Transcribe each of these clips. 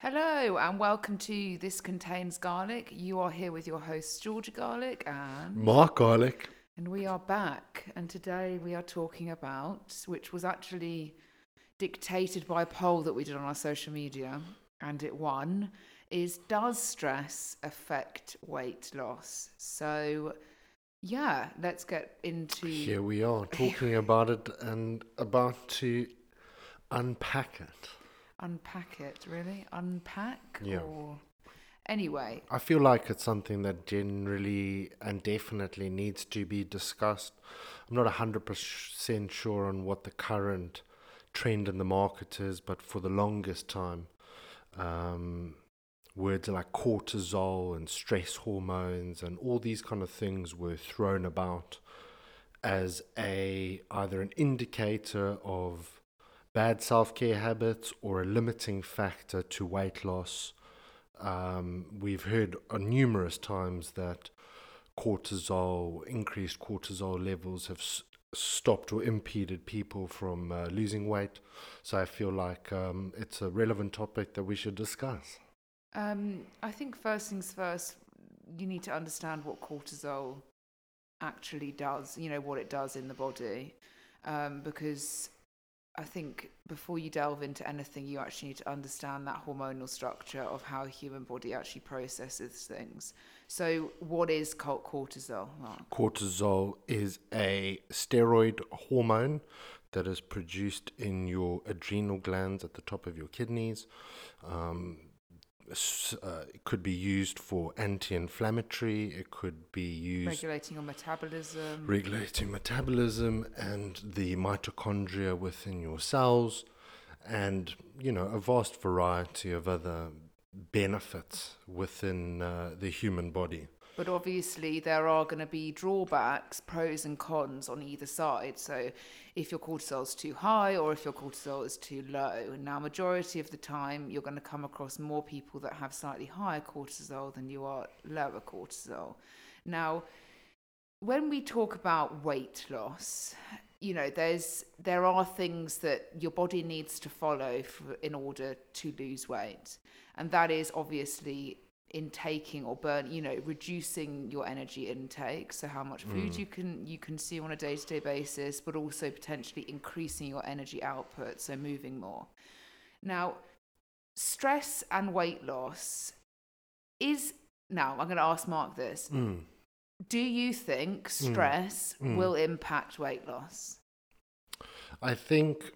Hello and welcome to This Contains Garlic. You are here with your hosts Georgia Garlic and Mark Garlic. and we are back and today we are talking about which was actually dictated by a poll that we did on our social media and it won is does stress affect weight loss? So yeah, let's get into Here we are talking about it and about to unpack it. Unpack it really unpack Yeah. or anyway I feel like it's something that generally and definitely needs to be discussed. I'm not 100% sure on what the current trend in the market is, but for the longest time, um, words like cortisol and stress hormones and all these kind of things were thrown about as a either an indicator of bad self-care habits or a limiting factor to weight loss um, we've heard numerous times that cortisol, increased cortisol levels have s- stopped or impeded people from uh, losing weight. So I feel like um, it's a relevant topic that we should discuss. Um, I think first things first, you need to understand what cortisol actually does, you know, what it does in the body. Um, because I think before you delve into anything, you actually need to understand that hormonal structure of how the human body actually processes things. So, what is cortisol? Mark? Cortisol is a steroid hormone that is produced in your adrenal glands at the top of your kidneys. Um, uh, it could be used for anti-inflammatory. It could be used Regulating your metabolism. regulating metabolism and the mitochondria within your cells, and you know a vast variety of other benefits within uh, the human body. But obviously, there are going to be drawbacks, pros and cons on either side. So, if your cortisol is too high or if your cortisol is too low. Now, majority of the time, you're going to come across more people that have slightly higher cortisol than you are lower cortisol. Now, when we talk about weight loss, you know, there's there are things that your body needs to follow for, in order to lose weight, and that is obviously intaking or burn you know reducing your energy intake so how much food you can you consume on a day-to-day basis but also potentially increasing your energy output so moving more. Now stress and weight loss is now i'm going to ask mark this. Mm. do you think stress Mm. will impact weight loss? I think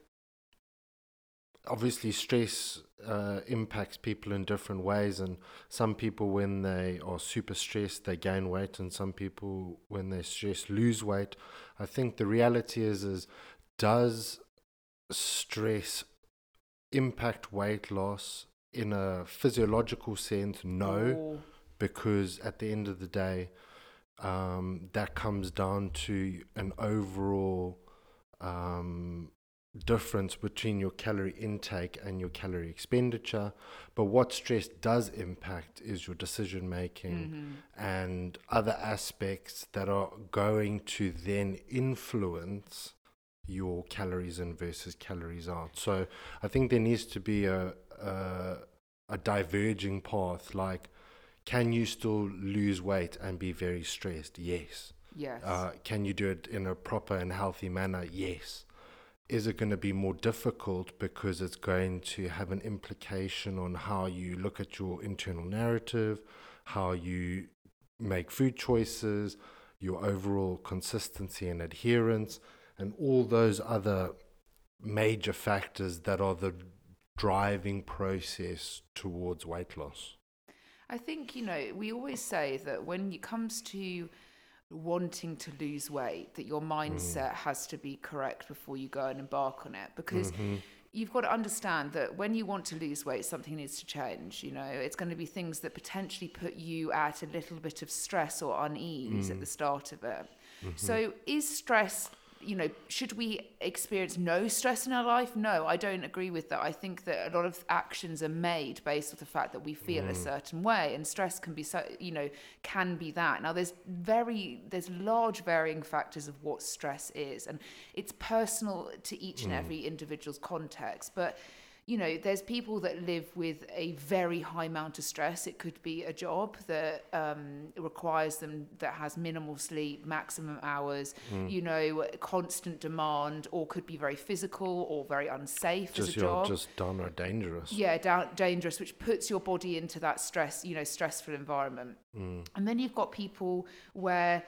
obviously stress uh, impacts people in different ways, and some people, when they are super stressed, they gain weight, and some people, when they're stressed, lose weight. I think the reality is, is does stress impact weight loss in a physiological sense? No Or- because at the end of the day, um, that comes down to an overall um, difference between your calorie intake and your calorie expenditure. But what stress does impact is your decision making Mhm. and other aspects that are going to then influence your calories in versus calories out. So I think there needs to be a a, a diverging path. Like, can you still lose weight and be very stressed? Yes. yes Uh, can you do it in a proper and healthy manner? Yes. Is it going to be more difficult because it's going to have an implication on how you look at your internal narrative, how you make food choices, your overall consistency and adherence, and all those other major factors that are the driving process towards weight loss? I think, you know, we always say that when it comes to wanting to lose weight, that your mindset mm. has to be correct before you go and embark on it. Because mm-hmm. you've got to understand that when you want to lose weight, something needs to change. You know, it's going to be things that potentially put you at a little bit of stress or unease at mm. the start of it. Mm-hmm. So, is stress you know, should we experience no stress in our life? No, I don't agree with that. I think that a lot of actions are made based on the fact that we feel a mm. certain way, and stress can be so, you know, can be that. Now, there's very, there's large varying factors of what stress is, and it's personal to each and mm. every individual's context. But you know, there's people that live with a very high amount of stress. It could be a job that um, requires them that has minimal sleep, maximum hours, Mm. you know, constant demand, or could be very physical or very unsafe Just as a you're job. just downright dangerous. yeah, da- dangerous, which puts your body into that stress, you know, stressful environment. Mm. And then you've got people where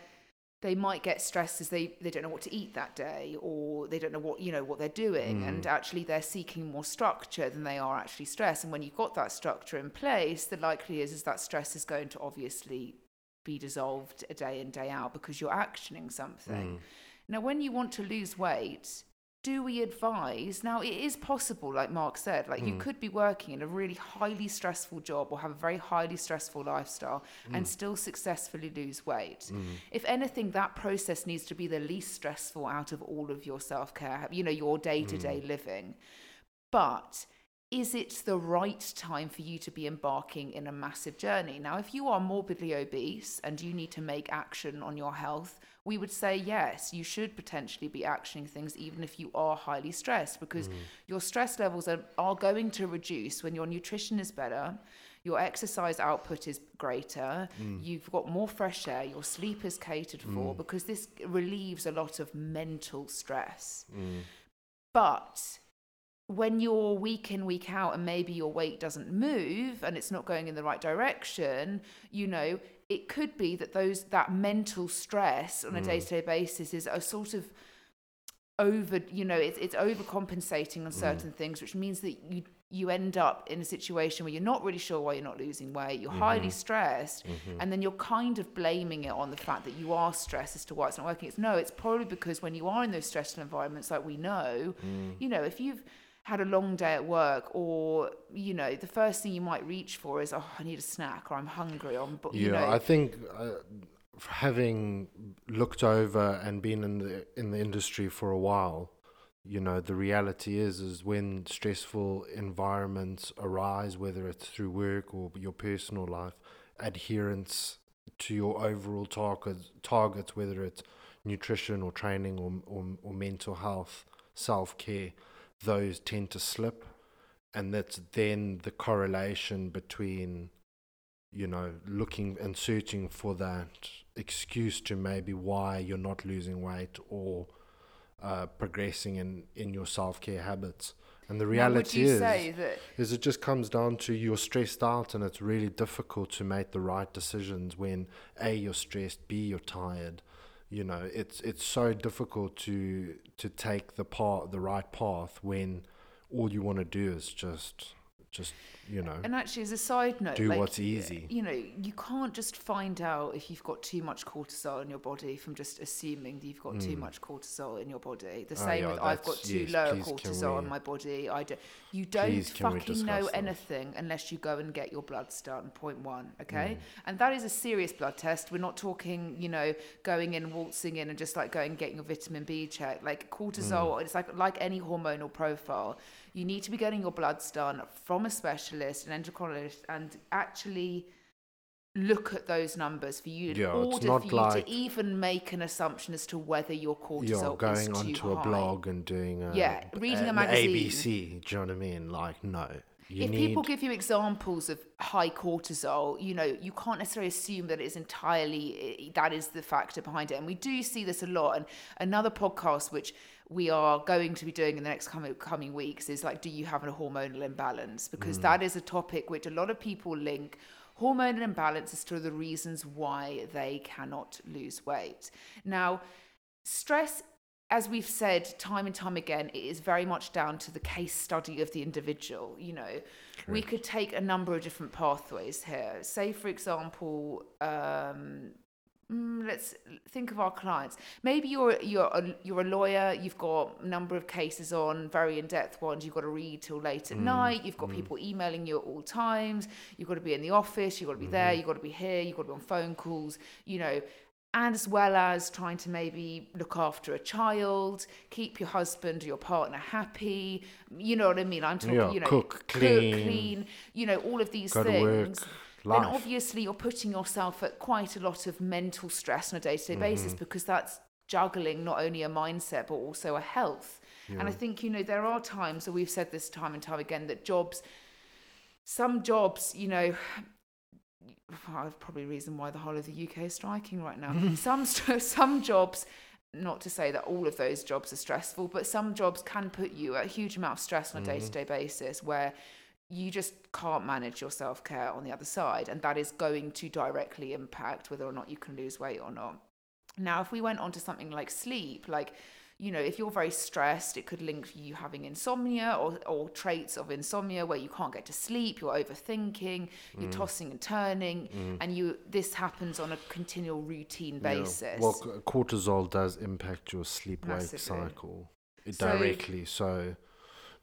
they might get stressed as they, they don't know what to eat that day or they don't know what you know what they're doing hmm. and actually they're seeking more structure than they are actually stressed and when you've got that structure in place the likelihood is, is that stress is going to obviously be dissolved a day in day out because you're actioning something. Hmm. Now when you want to lose weight do we advise? Now it is possible like mark said like you mm. could be working in a really highly stressful job or have a very highly stressful lifestyle and mm. still successfully lose weight. Mm. If anything that process needs to be the least stressful out of all of your self-care you know your day-to-day living. But is it the right time for you to be embarking in a massive journey? Now, if you are morbidly obese and you need to make action on your health, we would say yes, you should potentially be actioning things even if you are highly stressed because mm. your stress levels are, are going to reduce when your nutrition is better, your exercise output is greater, mm. you've got more fresh air, your sleep is catered for mm. because this relieves a lot of mental stress. But when you're week in week out and maybe your weight doesn't move and it's not going in the right direction you know it could be that those that mental stress on a mm. day-to-day basis is a sort of over you know it's it's overcompensating on mm. certain things which means that you you end up in a situation where you're not really sure why you're not losing weight you're highly mm-hmm. stressed mm-hmm. and then you're kind of blaming it on the fact that you are stressed as to why it's not working. It's no it's probably because when you are in those stressful environments like we know mm. you know if you've had a long day at work or you know the first thing you might reach for is oh i need a snack or i'm hungry or I'm, you Yeah, know. I think uh, having looked over and been in the in the industry for a while, you know, the reality is is when stressful environments arise, whether it's through work or your personal life, adherence to your overall targets, targets whether it's nutrition or training or or, or mental health, self care, those tend to slip, and that's then the correlation between you know, looking and searching for that excuse to maybe why you're not losing weight or uh, progressing in, in your self care habits. And the reality is, is it just comes down to you're stressed out and it's really difficult to make the right decisions when A you're stressed, B you're tired. You know, it's it's so difficult to to take the path the right path when all you want to do is just just you know And actually, as a side note, do like, what's easy. You know, you can't just find out if you've got too much cortisol in your body from just assuming that you've got too much cortisol in your body. The Hmm. Oh, same yeah, with I've got too yes, low cortisol in my body. I do. You don't we fucking know that? anything unless you go and get your bloods done. Point one, Hmm. okay? And that is a serious blood test. We're not talking, you know, going in, waltzing in, and just like going and getting your vitamin B check Like cortisol, Hmm. it's like like any hormonal profile. You need to be getting your bloods done from a specialist, an endocrinologist, and actually look at those numbers for you in Yeah, order not for you like- to even make an assumption as to whether your cortisol you're going is too onto high. a blog and doing a, Yeah, reading a an magazine. ABC. Do you know what I mean? Like, no. You if need, people give you examples of high cortisol, you know, you can't necessarily assume that it is entirely eh, that is the factor behind it. And we do see this a lot. And another podcast which we are going to be doing in the next coming coming weeks is like, do you have a hormonal imbalance? Because that is a topic which a lot of people link hormonal imbalance imbalances to the reasons why they cannot lose weight. Now, stress as we've said time and time again, it is very much down to the case study of the individual. You know, we could take a number of different pathways here. Say, for example, um, mm, let's think of our clients. Maybe you're you're a, you're a lawyer. You've got a number of cases on, very in depth ones. You've got to read till late at mm, night. You've got mm. people emailing you at all times. You've got to be in the office. You've got to be there. Mm-hmm. You've got to be here. You've got to be on phone calls. You know, and as well as trying to maybe look after a child, keep your husband or your partner happy. You know what I mean? I'm talking, Yeah, you know, cook, clean, clean, you know, all of these things. work, then obviously you're putting yourself at quite a lot of mental stress on a day to day Mm-hmm. basis because that's juggling not only a mindset but also a health. And I think, you know, there are times, and we've said this time and time again, that jobs, some jobs, you know, probably reason why the whole of the UK is striking right now. some some jobs, not to say that all of those jobs are stressful, but some jobs can put you at a huge amount of stress on a day to day basis where you just can't manage your self care on the other side, and that is going to directly impact whether or not you can lose weight or not. Now, if we went on to something like sleep, like you know, if you're very stressed, it could link you having insomnia or, or traits of insomnia where you can't get to sleep, you're overthinking, you're mm. tossing and turning, mm. and you this happens on a continual routine basis. Yeah. Well, cortisol does impact your sleep wake cycle directly. So, so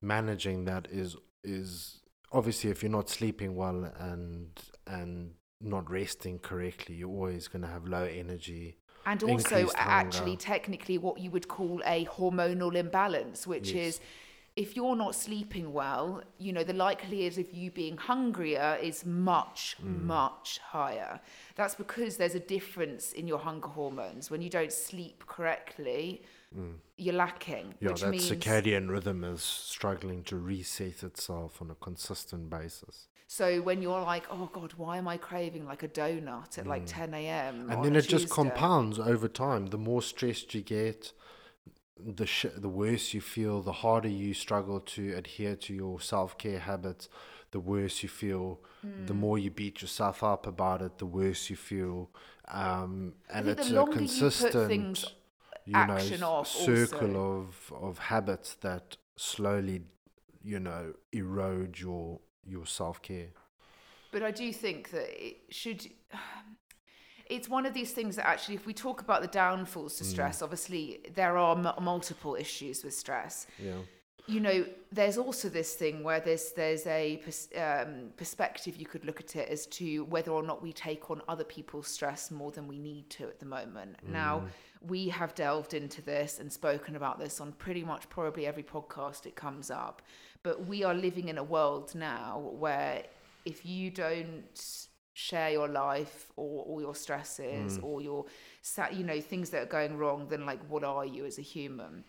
managing that is is obviously if you're not sleeping well and and not resting correctly, you're always going to have low energy and also actually technically what you would call a hormonal imbalance which yes. is if you're not sleeping well you know the likelihood of you being hungrier is much mm. much higher that's because there's a difference in your hunger hormones when you don't sleep correctly mm. you're lacking yeah that means circadian rhythm is struggling to reset itself on a consistent basis so when you're like, oh God, why am I craving like a donut at like mm. 10 a.m. And then it just compounds over time. The more stressed you get, the sh- the worse you feel, the harder you struggle to adhere to your self care habits, the worse you feel. Mm. The more you beat yourself up about it, the worse you feel. Um, and it's a consistent, you, you know, circle also. of of habits that slowly, you know, erode your your self care. But I do think that it should. It's one of these things that actually, if we talk about the downfalls to mm. stress, mm. obviously there are m- multiple issues with stress. Yeah. You know, there's also this thing where there's there's a pers- um, perspective you could look at it as to whether or not we take on other people's stress more than we need to at the moment. Mm. Now, we have delved into this and spoken about this on pretty much probably every podcast it comes up. But we are living in a world now where if you don't share your life or all your stresses mm. or your you know things that are going wrong then like what are you as a human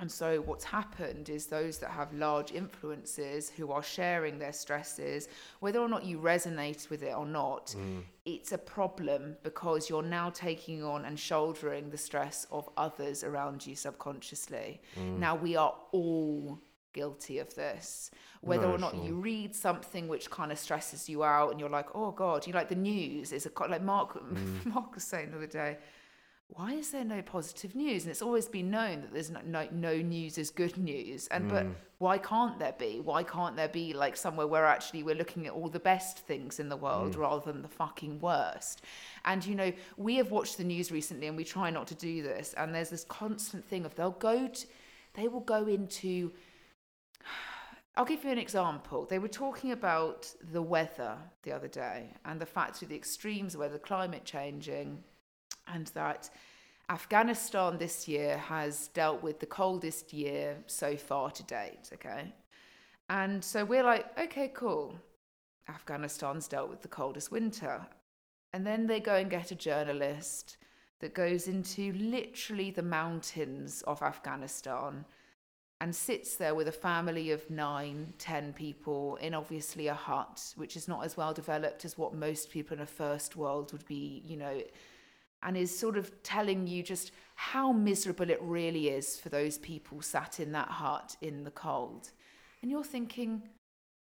and so what's happened is those that have large influences who are sharing their stresses, whether or not you resonate with it or not, mm. it's a problem because you're now taking on and shouldering the stress of others around you subconsciously. Mm. Now we are all guilty of this. Whether no, or not sure. you read something which kind of stresses you out and you're like, oh God, you like the news is a like Mark mm. Mark was saying the other day, why is there no positive news? And it's always been known that there's no no, no news is good news. And mm. but why can't there be? Why can't there be like somewhere where actually we're looking at all the best things in the world mm. rather than the fucking worst? And you know, we have watched the news recently and we try not to do this. And there's this constant thing of they'll go to they will go into I'll give you an example. They were talking about the weather the other day and the fact of the extremes of weather, climate changing, and that Afghanistan this year has dealt with the coldest year so far to date, okay? And so we're like, okay, cool. Afghanistan's dealt with the coldest winter. And then they go and get a journalist that goes into literally the mountains of Afghanistan and sits there with a family of nine, ten people in obviously a hut, which is not as well developed as what most people in a first world would be, you know, and is sort of telling you just how miserable it really is for those people sat in that hut in the cold. And you're thinking,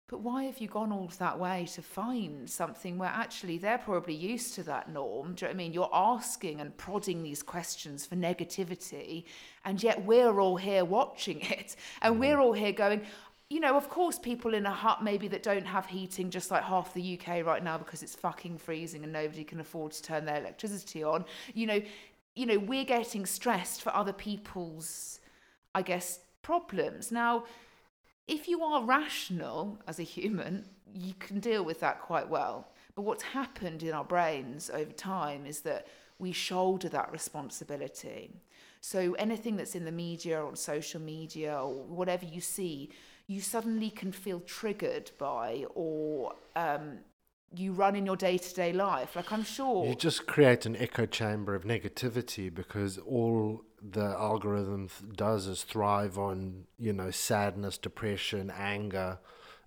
but why have you gone all that way to find something where actually they're probably used to that norm? Do you know what I mean? You're asking and prodding these questions for negativity, and yet we're all here watching it, and mm. we're all here going, you know, of course, people in a hut maybe that don't have heating, just like half the UK right now because it's fucking freezing and nobody can afford to turn their electricity on. You know, you know, we're getting stressed for other people's, I guess, problems. Now, if you are rational as a human, you can deal with that quite well. But what's happened in our brains over time is that we shoulder that responsibility. So anything that's in the media or on social media or whatever you see, you suddenly can feel triggered by or um, you run in your day to day life. Like I'm sure you just create an echo chamber of negativity because all the algorithm th- does is thrive on you know sadness, depression, anger,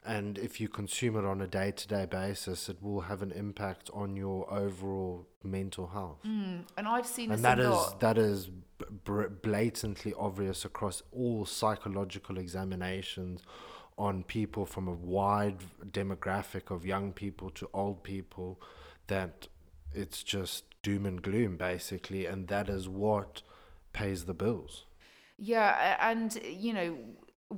and if you consume it on a day to day basis, it will have an impact on your overall mental health. Mm. And I've seen this and that a is lot. that is br- blatantly obvious across all psychological examinations on people from a wide demographic of young people to old people that it's just doom and gloom basically and that is what pays the bills Yeah, and you know,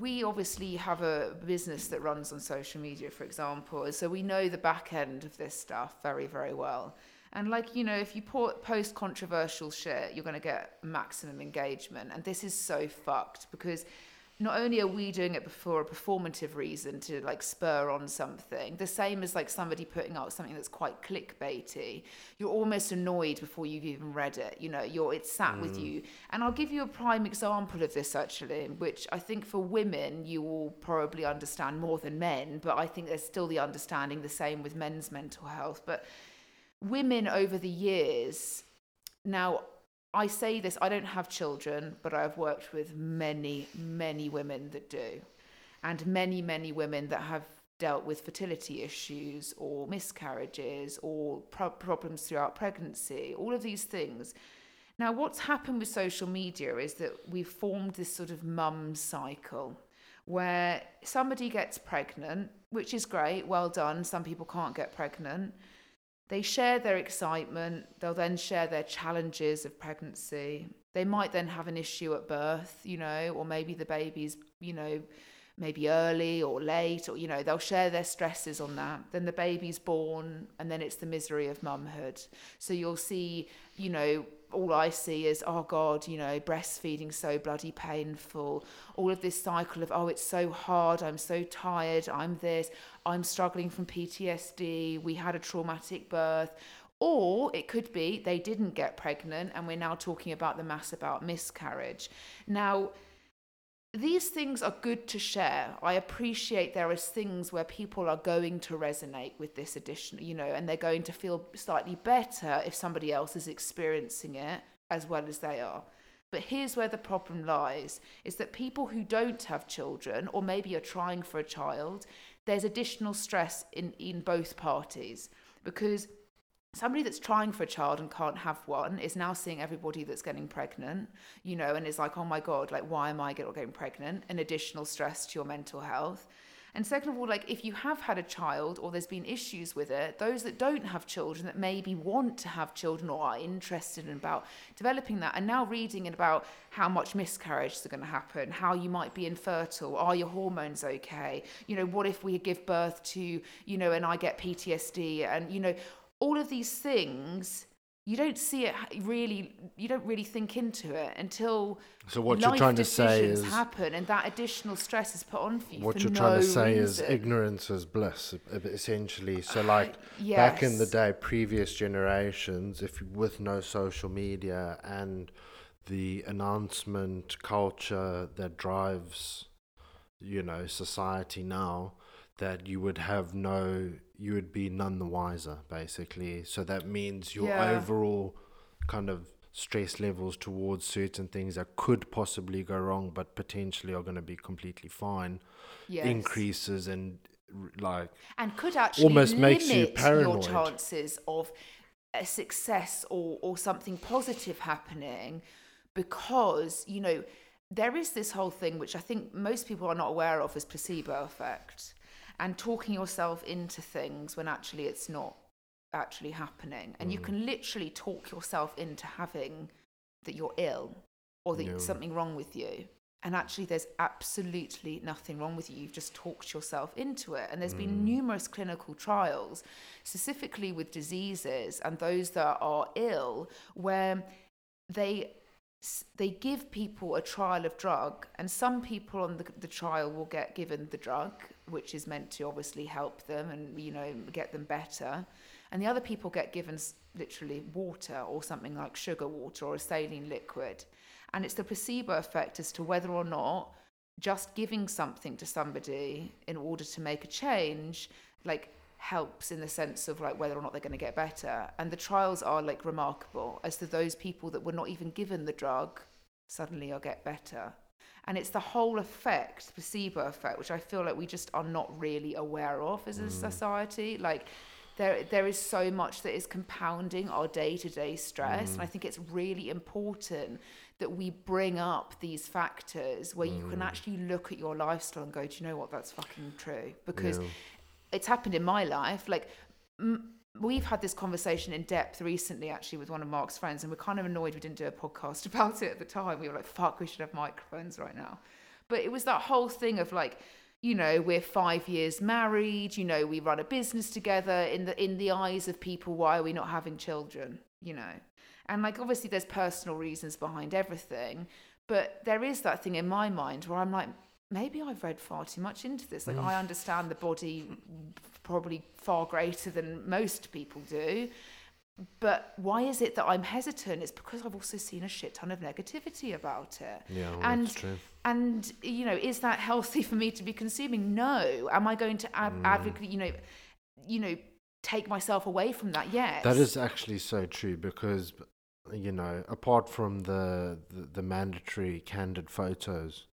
we obviously have a business that runs on social media, for example, so we know the back end of this stuff very, very well. And like you know, if you post controversial shit, you're going to get maximum engagement, and this is so fucked because not only are we doing it for a performative reason to like spur on something, the same as like somebody putting out something that's quite clickbaity, you're almost annoyed before you've even read it. You know, you're it's sat with mm. you. And I'll give you a prime example of this actually, which I think for women you will probably understand more than men, but I think there's still the understanding the same with men's mental health. But women over the years now I say this, I don't have children, but I've worked with many, many women that do, and many, many women that have dealt with fertility issues or miscarriages or pro- problems throughout pregnancy, all of these things. Now, what's happened with social media is that we've formed this sort of mum cycle where somebody gets pregnant, which is great, well done. Some people can't get pregnant they share their excitement. They'll then share their challenges of pregnancy. They might then have an issue at birth, you know, or maybe the baby's, you know, maybe early or late, or, you know, they'll share their stresses on that. Then the baby's born, and then it's the misery of mumhood. So you'll see, you know, all I see is, oh God, you know, breastfeeding so bloody painful. All of this cycle of, oh, it's so hard. I'm so tired. I'm this. I'm struggling from PTSD. We had a traumatic birth. Or it could be they didn't get pregnant and we're now talking about the mass about miscarriage. Now, these things are good to share. I appreciate there is things where people are going to resonate with this addition, you know, and they're going to feel slightly better if somebody else is experiencing it as well as they are. But here's where the problem lies is that people who don't have children or maybe are trying for a child, there's additional stress in, in both parties because somebody that's trying for a child and can't have one is now seeing everybody that's getting pregnant, you know, and is like, oh my God, like, why am I getting pregnant? An additional stress to your mental health. And second of all, like, if you have had a child or there's been issues with it, those that don't have children that maybe want to have children or are interested in about developing that are now reading about how much miscarriages are going to happen, how you might be infertile, are your hormones okay? You know, what if we give birth to, you know, and I get PTSD and, you know, all of these things you don't see it really you don't really think into it until So what you're life trying to say decisions is- happen and that additional stress is put on for you what for you're no trying to say is ignorance is bliss essentially. So uh, like back in the day previous generations if with no social media and the announcement culture that drives you know society now that you would have no you would be none the wiser basically so that means your Yeah. overall kind of stress levels towards certain things that could possibly go wrong but potentially are going to be completely fine Yes. increases and like and could actually almost makes you limit your chances of a success or, or something positive happening because you know there is this whole thing which i think most people are not aware of as placebo effect and talking yourself into things when actually it's not actually happening and you Mm. can literally talk yourself into having that you're ill or that Yeah. something wrong with you and actually there's absolutely nothing wrong with you you've just talked yourself into it and there's been Mm. numerous clinical trials specifically with diseases and those that are ill where they they give people a trial of drug and some people on the, the trial will get given the drug which is meant to obviously help them and you know get them better. And the other people get given literally water or something like sugar water or a saline liquid. And it's the placebo effect as to whether or not just giving something to somebody in order to make a change like helps in the sense of like whether or not they're going to get better. And the trials are like remarkable as to those people that were not even given the drug suddenly I'll get better. And it's the whole effect, placebo effect, which I feel like we just are not really aware of as a mm. society. Like there there is so much that is compounding our day-to-day stress. And i mm. think it's really important that we bring up these factors where you can mm. actually look at your lifestyle and go do you know what? That's fucking true. Because Yeah. it's happened in my life. Like m- we've had this conversation in depth recently actually with one of mark's friends and we're kind of annoyed we didn't do a podcast about it at the time. We were like fuck we should have microphones right now. But it was that whole thing of like you know we're five years married you know we run a business together in the in the eyes of people why are we not having children you know? And like obviously there's personal reasons behind everything but there is that thing in my mind where i'm like maybe i've read far too much into this. Like i mm. understand the body probably far greater than most people do. But why is it that i'm hesitant? It's because i've also seen a shit ton of negativity about it. Yeah, well, and that's true. and you know is that healthy for me to be consuming? No. Am i going to ad- Mm. advocate you know you know take myself away from that? Yes. That is actually so true because, you know, apart from the the, the mandatory candid photos,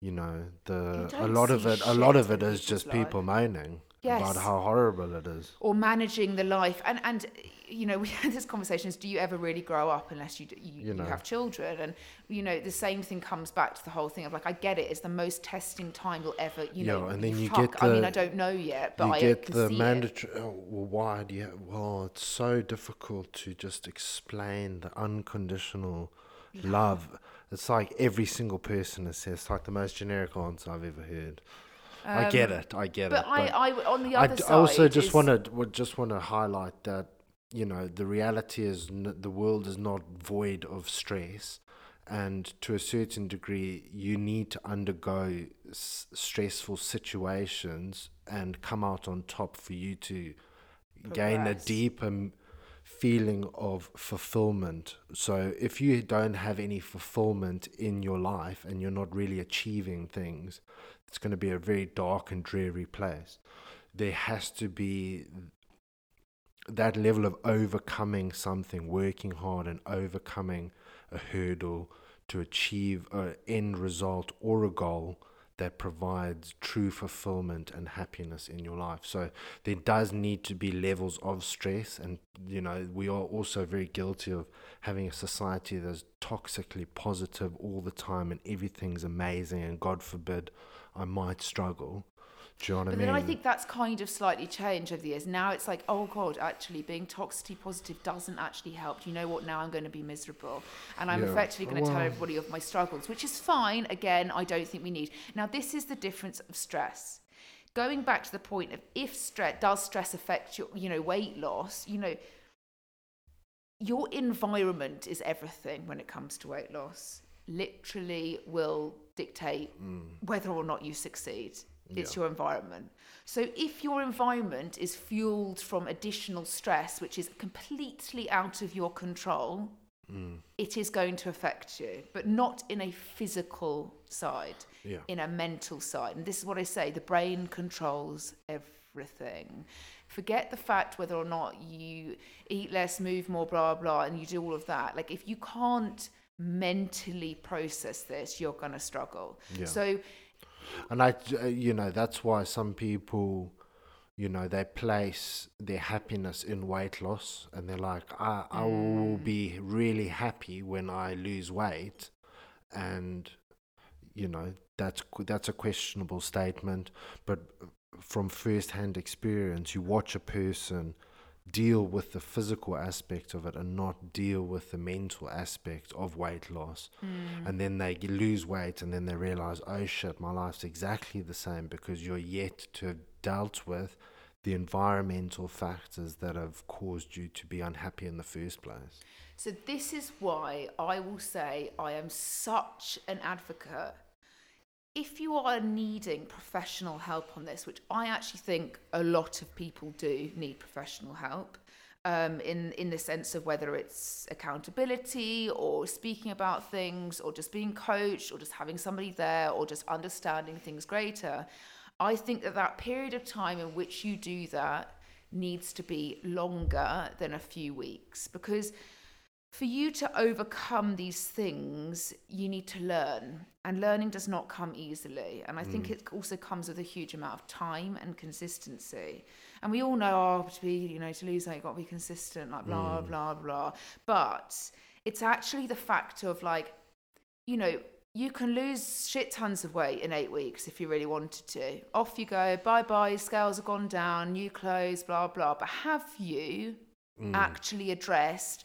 you know, the a lot of it a lot of it is just people moaning Yes. about how horrible it is. or managing the life and and you know we had this conversation is do you ever really grow up unless you you, You you, have children and you know the same thing comes back to the whole thing of like i get it it's the most testing time you'll ever you know and then you fuck, get i mean the- i don't know yet but you i get the mandatory. Oh, well, why do you? Well, it's so difficult to just explain the unconditional love. It's like every single person has said. It's like the most generic answer I've ever heard. I get it. I get Um, but it. I, I on the other d- side also just want to just want to highlight that you know the reality is n- the world is not void of stress, and to a certain degree, you need to undergo s- stressful situations and come out on top for you to gain a deeper m- feeling of fulfillment. So if you don't have any fulfillment in your life and you're not really achieving things, it's going to be a very dark and dreary place. There has to be that level of overcoming something, working hard and overcoming a hurdle to achieve an end result or a goal that provides true fulfillment and happiness in your life. So there does need to be levels of stress and you know we are also very guilty of having a society that's toxically positive all the time and everything's amazing and god forbid I might struggle. Do you know what But I mean? then I think that's kind of slightly changed over the years. Now it's like, oh god, actually being toxicity positive doesn't actually help. You know what? Now I'm going to be miserable, and I'm Yeah. effectively going to tell everybody of my struggles, which is fine. Again, I don't think we need. Now this is the difference of stress. Going back to the point of if stress does stress affect your, you know, weight loss, you know, your environment is everything when it comes to weight loss. Literally will dictate mm. whether or not you succeed. It's your environment. So if your environment is fueled from additional stress, which is completely out of your control, mm. it is going to affect you, but not in a physical side, Yeah. in a mental side. And this is what I say the brain controls everything. Forget the fact whether or not you eat less, move more, blah, blah, and you do all of that. Like, if you can't mentally process this, you're going to struggle. Yeah. So, And I, uh, you know, that's why some people, you know, they place their happiness in weight loss, and they're like, I, I will be really happy when I lose weight, and you know, that's that's a questionable statement. But from first-hand experience, you watch a person deal with the physical aspect of it and not deal with the mental aspect of weight loss. Mm. And then they lose weight and then they realize, oh shit, my life's exactly the same because you're yet to have dealt with the environmental factors that have caused you to be unhappy in the first place. So this is why I will say I am such an advocate. If you are needing professional help on this, which I actually think a lot of people do need professional help, um, in in the sense of whether it's accountability or speaking about things or just being coached or just having somebody there or just understanding things greater, I think that that period of time in which you do that needs to be longer than a few weeks. Because for you to overcome these things, you need to learn. And learning does not come easily. And I think mm. it also comes with a huge amount of time and consistency. And we all know, oh, to be, you know, to lose weight, you've got to be consistent, like blah, mm. blah, blah. But it's actually the fact of like, you know, you can lose shit tons of weight in eight weeks if you really wanted to. Off you go, bye bye, scales have gone down, new clothes, blah, blah. But have you mm. actually addressed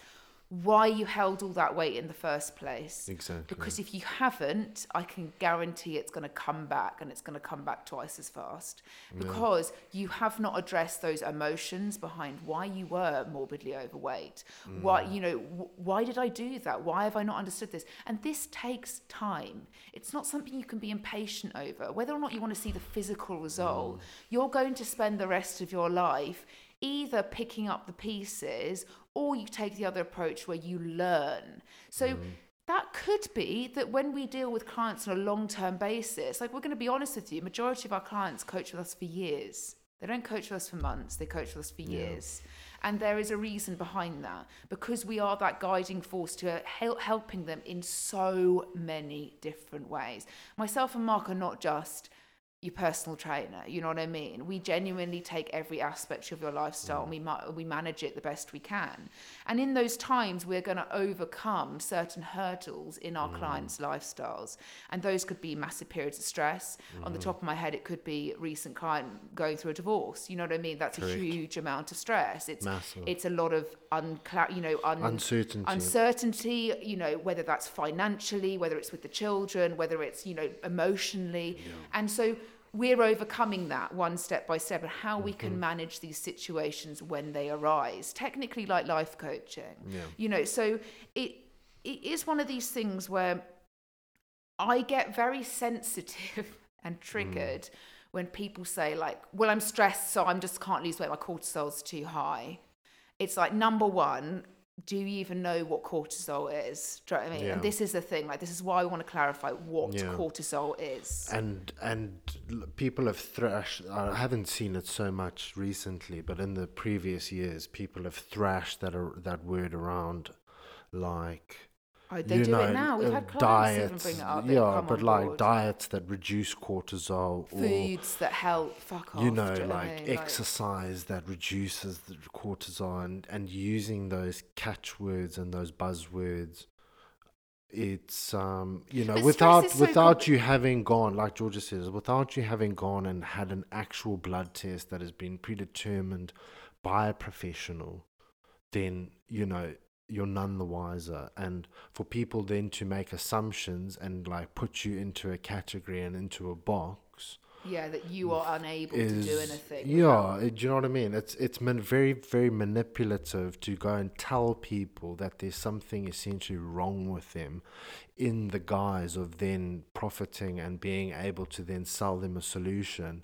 why you held all that weight in the first place? Exactly. Because if you haven't, I can guarantee it's going to come back and it's going to come back twice as fast. Because you have not addressed those emotions behind why you were morbidly overweight. Mm. Why, you know, wh- why did I do that? Why have I not understood this? And this takes time. It's not something you can be impatient over. Whether or not you want to see the physical result, mm. you're going to spend the rest of your life either picking up the pieces or you take the other approach where you learn. So mm. that could be that when we deal with clients on a long term basis, like we're going to be honest with you, majority of our clients coach with us for years. They don't coach with us for months, they coach with us for years. And there is a reason behind that because we are that guiding force to help helping them in so many different ways. Myself and Mark are not just your personal trainer. You know what I mean? We genuinely take every aspect of your lifestyle and we ma- we manage it the best we can. And in those times, we're going to overcome certain hurdles in our mm. clients' lifestyles, and those could be massive periods of stress. On the mm. top of my head, it could be recent client going through a divorce. You know what I mean? That's Correct. a huge amount of stress. It's Massive. it's a lot of uncla- you know un- Uncertainty. uncertainty you know whether that's financially whether it's with the children whether it's you know emotionally and so we're overcoming that one step by step and how we Mm-hmm. can manage these situations when they arise technically like life coaching Yeah. you know so it it is one of these things where i get very sensitive and triggered when people say like well i'm stressed so i'm just can't lose weight my cortisol's too high it's like number one do you even know what cortisol is do you know what i mean Yeah. and this is the thing like this is why i want to clarify what Yeah. cortisol is and and people have thrashed i haven't seen it so much recently but in the previous years people have thrashed that that word around like oh, they you do know, it now we've uh, had clients even diets bring it up yeah but like board. diets that reduce cortisol or foods that help fuck off you know like what I mean? exercise that reduces the cortisol and, and using those catchwords and those buzzwords it's um you know But without so without compl- you having gone like georgia says without you having gone and had an actual blood test that has been predetermined by a professional then you know you're none the wiser. And for people then to make assumptions and like put you into a category and into a box yeah that you are unable is to do anything. Yeah do you know what i mean? It's it's man, very very manipulative to go and tell people that there's something essentially wrong with them in the guise of then profiting and being able to then sell them a solution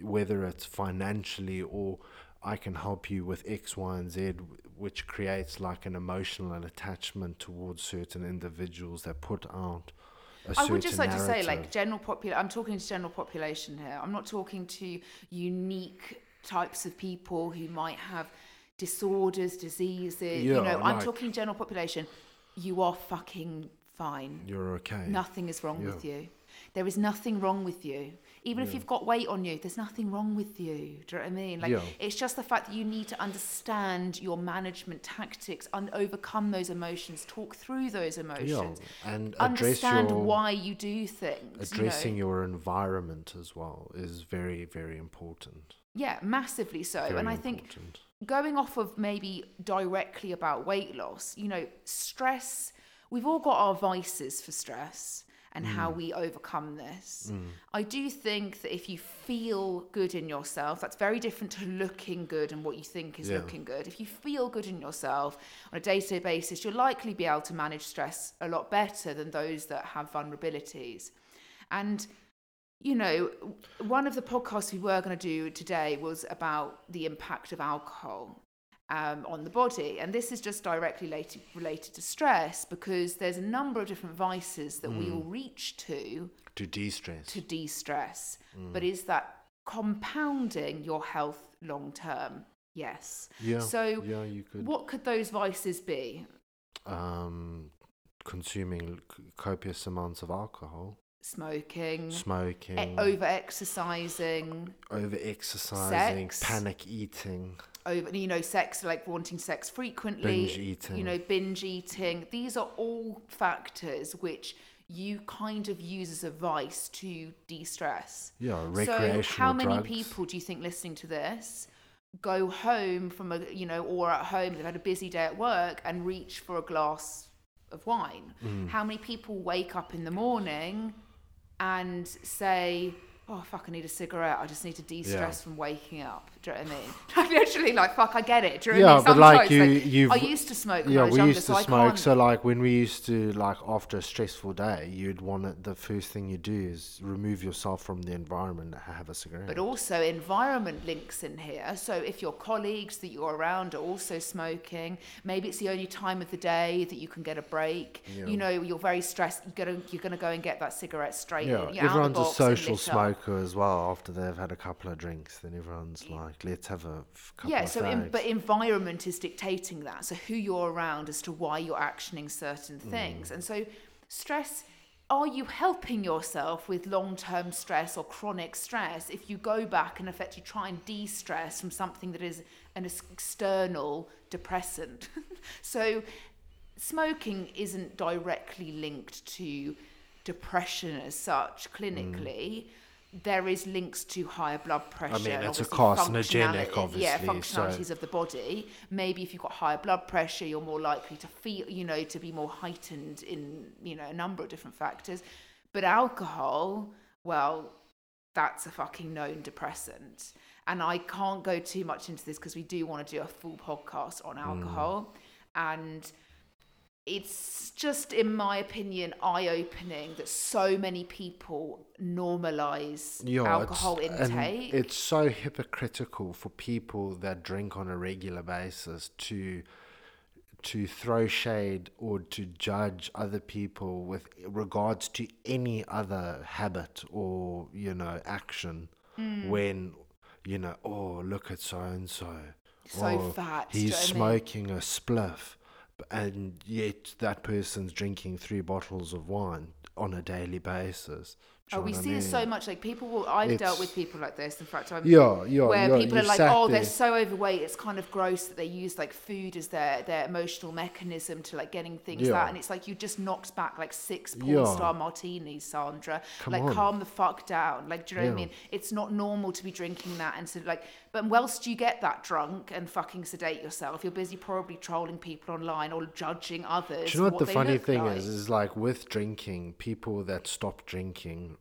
whether it's financially or I can help you with X, Y, and Z, which creates like an emotional and attachment towards certain individuals that put out. a I would just like to say, like general popul. I'm talking to general population here. I'm not talking to unique types of people who might have disorders, diseases. you Yeah, know, I'm talking general population. You are fucking fine. you're okay. Nothing is wrong with you. There is nothing wrong with you. Even if you've got weight on you, there's nothing wrong with you. Do you know what I mean? Like Yeah. it's just the fact that you need to understand your management tactics and overcome those emotions, talk through those emotions, Yeah, and understand your why you do things. addressing you know? your environment as well is very very important. yeah, massively so. Very and I think important. going off of maybe directly about weight loss, you know, stress, we've all got our vices for stress and Mm. how we overcome this. I do think that if you feel good in yourself, that's very different to looking good and what you think is Yeah. looking good. If you feel good in yourself on a day to day basis, you'll likely be able to manage stress a lot better than those that have vulnerabilities. And you know, one of the podcasts we were going to do today was about the impact of alcohol um, on the body. And this is just directly related, related to stress because there's a number of different vices that we all reach to to de-stress. to de stress. But is that compounding your health long term? Yes. yeah. So, yeah, you could. what could those vices be? um, consuming copious amounts of alcohol, Smoking, smoking, e- over exercising, over exercising, panic eating, over you know sex like wanting sex frequently binge eating. you know binge eating these are all factors which you kind of use as a vice to de-stress yeah, recreational so how many drugs. people do you think listening to this go home from a you know or at home they've had a busy day at work and reach for a glass of wine Mm. how many people wake up in the morning and say oh fuck i need a cigarette i just need to de-stress from waking up do you know what i mean like literally like fuck i get it do you know Yeah, what I mean? but, like, Sometimes, you- you've- i used to smoke when Yeah, I was we younger, used to I smoke. So, like, when we used to, like, after a stressful day, you'd want to, the first thing you do is remove yourself from the environment and have a cigarette. But also environment links in here. So if your colleagues that you're around are also smoking, maybe it's the only time of the day that you can get a break. Yeah. You know, you're very stressed. You're gonna you're gonna go and get that cigarette straight. yeah, in, you're out the everyone's a social lit up. as well. After they've had a couple of drinks, then everyone's like, let's have a couple Yeah, of so in, but environment is dictating that. So who you're around as to why you're actioning certain Mm. things. And so stress are you helping yourself with long-term stress or chronic stress if you go back and effectively try and de-stress from something that is an external depressant? so smoking isn't directly linked to depression as such clinically. There is links to higher blood pressure. Mm. mean, it's a carcinogenic, functionality- Yeah, obviously, so- functionalities of the body. Maybe if you've got higher blood pressure, you're more likely to feel, you know, to be more heightened in, you know, a number of different factors. But alcohol, well, that's a fucking known depressant. And I can't go too much into this because we do want to do a full podcast on alcohol. And it's just, in my opinion, eye opening that so many people normalize Yeah, alcohol it's, intake. it's so hypocritical for people that drink on a regular basis to to throw shade or to judge other people with regards to any other habit or you know action Hmm. when you know oh look at so and so So fat, you he's know what I mean? smoking a spliff and yet that person's drinking three bottles of wine on a daily basis Oh, we what I see it so much. Like people will. I've dealt with people like this. In fact, I'm Yeah, yeah, where yeah, people are like, oh, there. they're so overweight. It's kind of gross that they use like food as their their emotional mechanism to like getting things Yeah. that. And it's like you just knocked back like six porn Yeah. star martinis, Sandra. Come like on. calm the fuck down. Like, do you know what I mean? It's not normal to be drinking that and so like. But whilst you get that drunk and fucking sedate yourself, you're busy probably trolling people online or judging others. Do you know for what the funny thing like. is? Is like with drinking, people that stop drinking,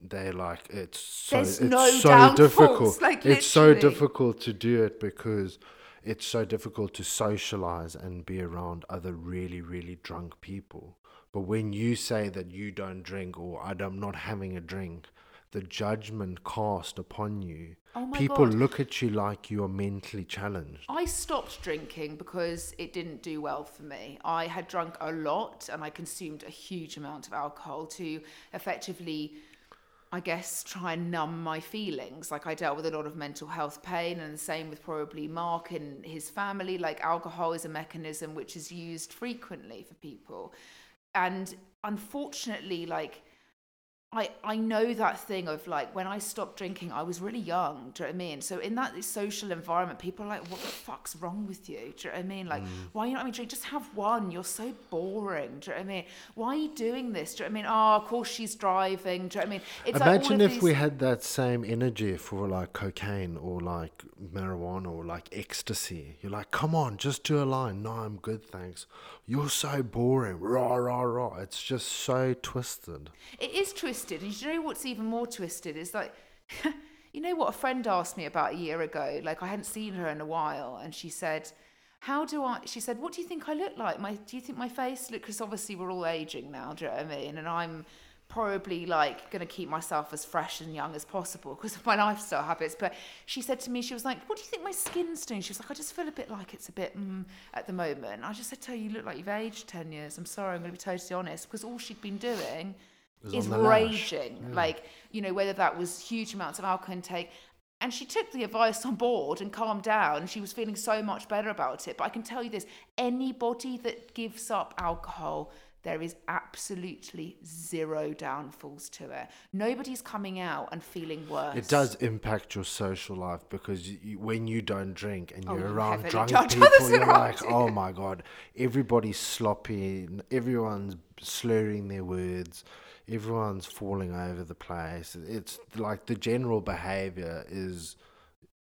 they're like it's so There's it's no so difficult. like, it's so difficult to do it because it's so difficult to socialize and be around other really really drunk people. But when you say that you don't drink or I'm not having a drink, the judgment cast upon you, Oh my people God. look at you like you are mentally challenged. I stopped drinking because it didn't do well for me. I had drunk a lot and I consumed a huge amount of alcohol to effectively, I guess, try and numb my feelings. Like I dealt with a lot of mental health pain, and the same with probably Mark and his family. Like alcohol is a mechanism which is used frequently for people. And unfortunately, like, I, I know that thing of like when I stopped drinking, I was really young. Do you know what I mean? So in that social environment, people are like, "What the fuck's wrong with you?" Do you know what I mean? Like, mm. why are you not having a drink? Just have one. You're so boring. Do you know what I mean? Why are you doing this? Do you know what I mean? Oh, of course she's driving. Do you know what I mean? It's like Imagine of if we had that same energy for like cocaine or like marijuana or like ecstasy. You're like, come on, just do a line. No, I'm good, thanks. You're so boring. Rah, rah, rah. It's just so twisted. It is twisted. And you know what's even more twisted is like, you know what a friend asked me about a year ago? Like I hadn't seen her in a while, and she said, "How do I?" She said, "What do you think I look like? My do you think my face look? Because obviously we're all aging now. Do you know what I mean? And I'm probably like going to keep myself as fresh and young as possible because of my lifestyle habits. But she said to me, she was like, "What do you think my skin's doing?" She was like, "I just feel a bit like it's a bit mm, at the moment." I just said to her, "You look like you've aged ten years." I'm sorry, I'm going to be totally honest because all she'd been doing is on the lash. raging. Like, you know, whether that was huge amounts of alcohol intake. And she took the advice on board and calmed down. And she was feeling so much better about it. But I can tell you this anybody that gives up alcohol, there is absolutely zero downfalls to it. Nobody's coming out and feeling worse. It does impact your social life because you, when you don't drink and Oh, you're you around drunk people, you're like, oh my god, everybody's sloppy, everyone's slurring their words, everyone's falling over the place. It's like the general behavior is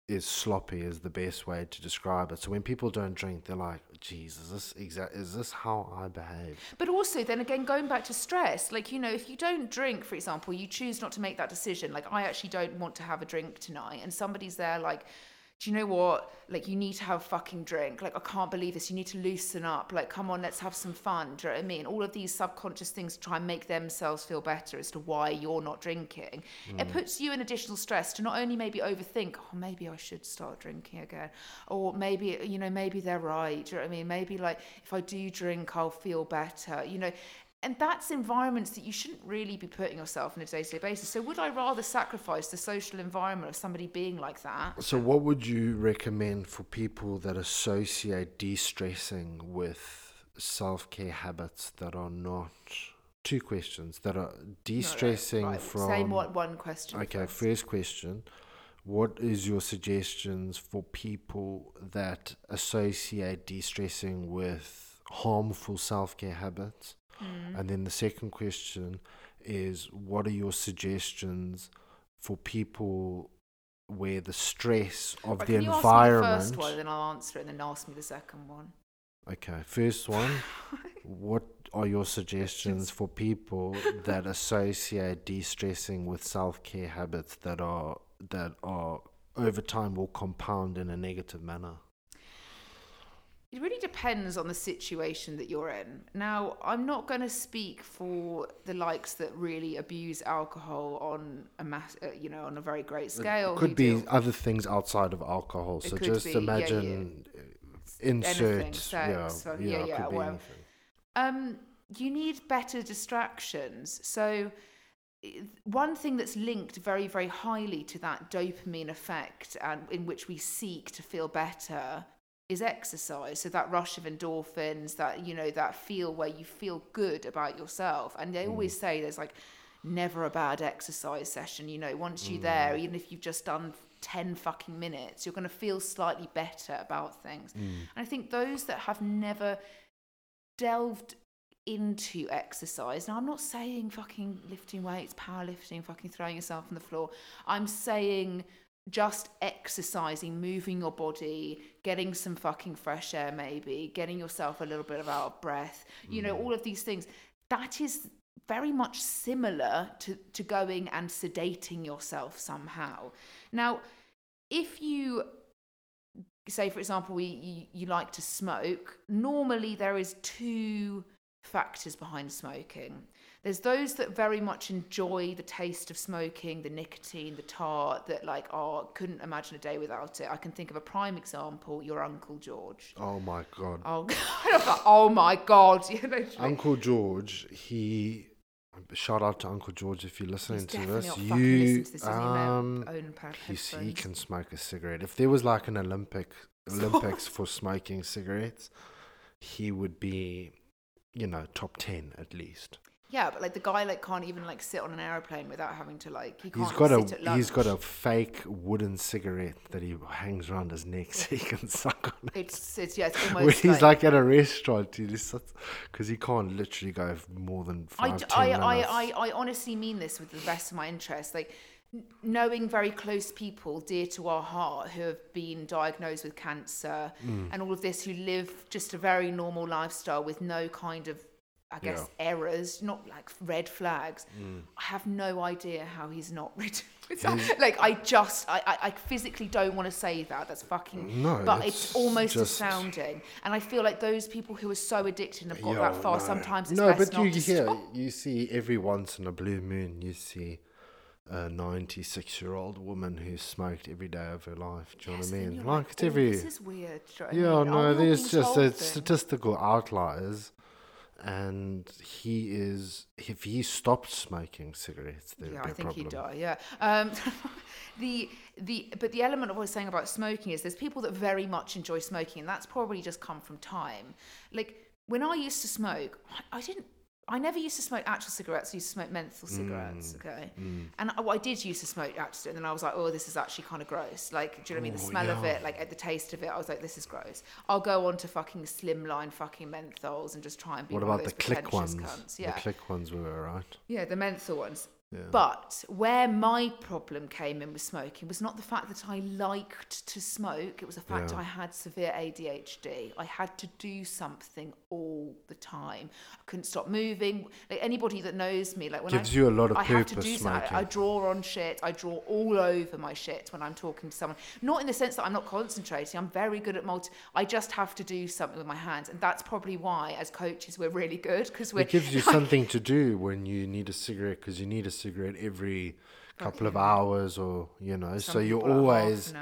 is sloppy is the best way to describe it. So when people don't drink, they're like, "Geez, is this exact? Is this how I behave?" But also, then again, going back to stress, like, you know, if you don't drink, for example, you choose not to make that decision. Like, I actually don't want to have a drink tonight. And somebody's there, like, do you know what? Like, you need to have a fucking drink. Like, I can't believe this. You need to loosen up. Like, come on, let's have some fun. Do you know what I mean? All of these subconscious things try and make themselves feel better as to why you're not drinking. It mm. puts you in additional stress to not only maybe overthink, oh, maybe I should start drinking again. Or maybe, you know, maybe they're right. Do you know what I mean? Maybe, like, if I do drink, I'll feel better. You know, and that's environments that you shouldn't really be putting yourself in a day-to-day basis. So would I rather sacrifice the social environment of somebody being like that? So, what would you recommend for people that associate de stressing with self care habits that are not? Two questions that are de stressing Right, from. Say one, one question. Okay, first. first question. What is your suggestions for people that associate de stressing with harmful self care habits? Hmm. And then the second question is what are your suggestions for people where the stress of Right, the environment ask me the first one, then I'll answer it, and then ask me the second one. Okay, first one. what are your suggestions for people that associate de-stressing with self-care habits that are that are over time will compound in a negative manner? It really depends on the situation that you're in. Now, I'm not going to speak for the likes that really abuse alcohol on a mass, uh, you know, on a very great scale. It could be deal- other things outside of alcohol. It so just be, yeah, yeah. imagine uh, insert Anything, yeah, or- yeah, yeah, yeah, whatever. um, you need better distractions. So, one thing that's linked very, very highly to that dopamine effect, and in which we seek to feel better, is exercise. So that rush of endorphins, that you know, that feel where you feel good about yourself. And they always mm. say there's like never a bad exercise session. You know, once you're mm. there, even if you've just done 10 fucking minutes, you're going to feel slightly better about things. Mm. And I think those that have never delved into exercise. Now, I'm not saying fucking lifting weights, powerlifting, fucking throwing yourself on the floor. I'm saying just exercising, moving your body, getting some fucking fresh air, maybe, getting yourself a little bit of out of breath, you know, all mm. of these things. That is very much similar to, to going and sedating yourself somehow. Now, if you say for example we you, you like to smoke normally there is two factors behind smoking there's those that very much enjoy the taste of smoking the nicotine the tar that like oh couldn't imagine a day without it i can think of a prime example your uncle george Oh my god. oh god oh my god you know Uncle George, he shout out to Uncle George if you're listening He's to this. You to this, doesn't he, man? um Own a pair of he's, he can smoke a cigarette. If there was like an Olympic Olympics for smoking cigarettes, he would be, you know, top ten at least. Yeah but like the guy like can't even like sit on an aeroplane without having to like he can't He's got sit a at he's got a fake wooden cigarette that he hangs around his neck so he can suck on it. It's it's yeah, it's When he's like, at a restaurant, he just because he can't literally go more than I, five, d- ten I, I, minutes. I, I honestly mean this with the best of my interest. Like knowing very close people dear to our heart who have been diagnosed with cancer Mm. and all of this, who live just a very normal lifestyle with no kind of, I guess, errors, not like red flags. Mm. I have no idea how he's not that. Like I just, I, I, I physically don't want to say that. That's fucking. No, but it's it's almost just- astounding. And I feel like those people who are so addicted and have got Yo, that far, no. sometimes it's no, best but not you to hear stop. you see every once in a blue moon you see a 96 year old woman who smoked every day of her life. Do you Yes, know what I mean? Like it's "Oh, every This is weird. you what I yeah, mean? No, there's just statistical outliers, and he is if he stopped smoking cigarettes, there'd yeah, be I a think problem. he'd die. Yeah. Um, the the but the element of what I was saying about smoking is there's people that very much enjoy smoking, and that's probably just come from time. Like when I used to smoke, I, I didn't. I never used to smoke actual cigarettes. I used to smoke menthol cigarettes. Mm, Okay, and I, I did used to smoke actual, and then I was like, oh, this is actually kind of gross. Like, do you know what I mean? The Oh, smell of it, like at the taste of it, I was like, this is gross. I'll go on to fucking slimline fucking menthols and just try and be What about the click ones? cunts. Yeah, The click ones were alright. yeah, the menthol ones. Yeah. But where my problem came in with smoking was not the fact that I liked to smoke, it was the fact Yeah. I had severe ADHD. I had to do something all the time. I couldn't stop moving. Like anybody that knows me, like when Gives I, you a lot of I have to do something. I smoking. draw on shit. I draw all over my shit when I'm talking to someone. Not in the sense that I'm not concentrating. I'm very good at multi. I just have to do something with my hands, and that's probably why, as coaches, we're really good because we're. It gives you something to do when you need a cigarette because you need a cigarette every couple of hours or you know. Some so you people are half always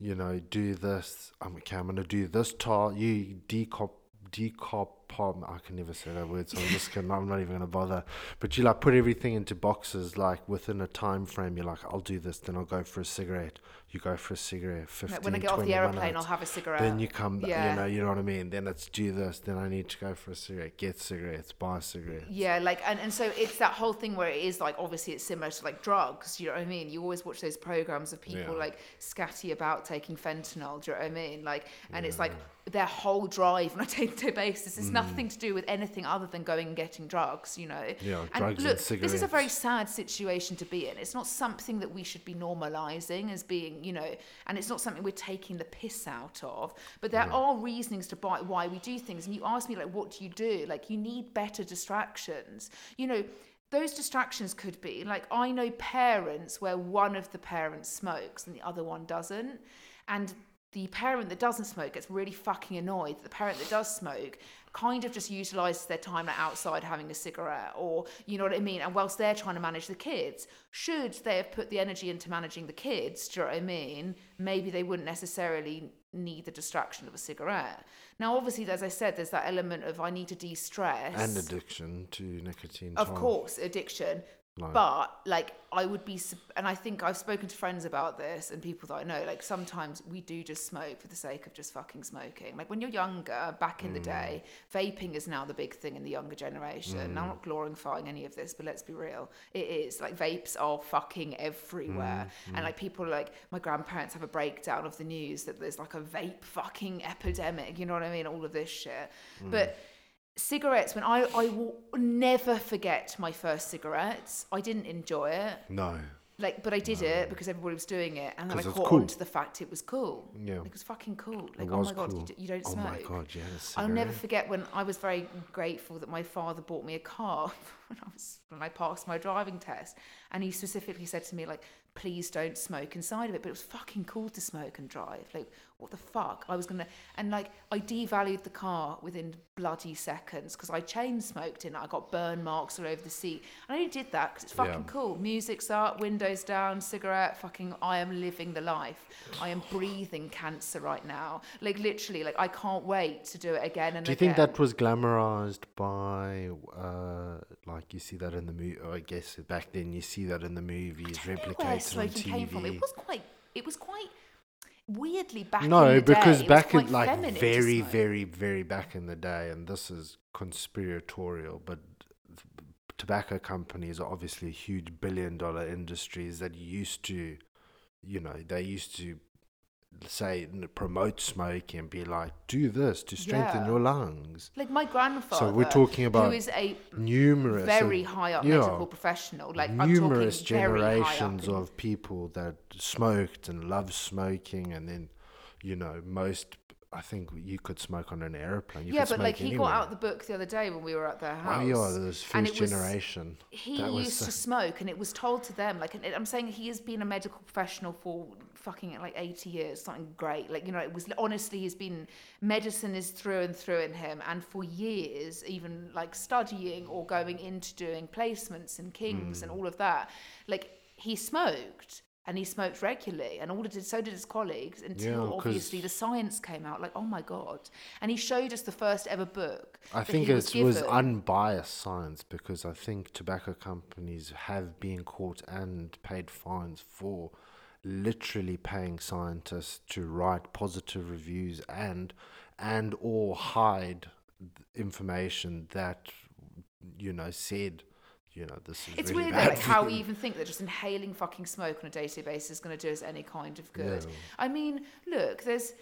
you know do this. I'm okay. I'm gonna do this task. You decop decop. I can never say that word, so I'm just gonna. I'm not even gonna bother. But you like put everything into boxes, like within a time frame. You're like, I'll do this, then I'll go for a cigarette. You go for a cigarette. 15, Like, when I get off the aeroplane, minutes. I'll have a cigarette. Then you come, back, Yeah. you know, you know what I mean. Then it's do this. Then I need to go for a cigarette, get cigarettes, buy cigarettes. Yeah, like and, and so it's that whole thing where it is like obviously it's similar to like drugs, you know what I mean? You always watch those programs of people Yeah. like scatty about taking fentanyl, do you know what I mean? Like and it's like their whole drive on a day-to-day basis is mm. nothing to do with anything other than going and getting drugs, you know. Yeah, and drugs and look, this is a very sad situation to be in. It's not something that we should be normalizing as being, you know, and it's not something we're taking the piss out of. But there are reasonings to buy, why we do things. And you ask me, like, what do you do? Like, you need better distractions. You know, those distractions could be like I know parents where one of the parents smokes and the other one doesn't, and the parent that doesn't smoke gets really fucking annoyed that the parent that does smoke kind of just utilizes their time outside having a cigarette or you know what I mean? And whilst they're trying to manage the kids should they have put the energy into managing the kids do you know what I mean? Maybe they wouldn't necessarily need the distraction of a cigarette. Now obviously as I said there's that element of I need to de-stress. And addiction to nicotine. of course addiction Like- but like i would be and i think i've spoken to friends about this and people that i know like sometimes we do just smoke for the sake of just fucking smoking. Like when you're younger back in the day mm. vaping is now the big thing in the younger generation. Now i'm mm. not glorifying any of this but let's be real. It is. Like vapes are fucking everywhere. Mm, and like people like my grandparents have a breakdown of the news that there's like a vape fucking epidemic you know what i mean? All of this shit. But cigarettes when I, I will never forget my first cigarettes i didn't enjoy it No. like but i did it because everybody was doing it and then I caught cool. on to the fact it was cool Yeah. it was fucking cool like oh my god cool. you, you don't smoke. oh my god, yeah. I'll never forget when I was very grateful that my father bought me a car when I was when I passed my driving test, and he specifically said to me like, "Please don't smoke inside of it." But it was fucking cool to smoke and drive. Like, what the fuck? I was gonna and like I devalued the car within bloody seconds because I chain smoked in it. I got burn marks all over the seat, and I only did that because it's fucking Yeah. cool. Music's up, windows down, cigarette. Fucking, I am living the life. I am breathing cancer right now. Like literally, like I can't wait to do it again and Do you again. think that was glamorized by, uh, like you see that in the movie? I guess back then you see that in the movies, I don't where replicated on from. It was quite. It was quite weirdly back. in No, the because day, back in like feminine very, very, very back in the day, and this is conspiratorial, but tobacco companies are obviously huge billion-dollar industries that used to, you know, they used to say promote smoking and be like, do this to strengthen Yeah. your lungs. Like my grandfather. So we're talking about who is a numerous, very high up yeah, medical professional. Like numerous I'm talking very high up generations of people that smoked and loved smoking, and then, you know, most. I think you could smoke on an airplane. You yeah, but like he anywhere. got out the book the other day when we were at their house. Oh yeah, this and first was- generation. he That used to smoke and it was told to them like and i'm saying he has been a medical professional for fucking like 80 years something great like you know it was honestly he's been medicine is through and through in him and for years even like studying or going into doing placements and kings Hmm. and all of that like he smoked and he smoked regularly, and all did so did his colleagues until Yeah, obviously the science came out. Like, oh my god! And he showed us the first ever book. I think it was was, unbiased science because I think tobacco companies have been caught and paid fines for literally paying scientists to write positive reviews and and or hide information that you know said you know this is It's really weird though, like how we even think that just inhaling fucking smoke on a day-to-day basis is going to do us any kind of good. Yeah. I mean, look, there's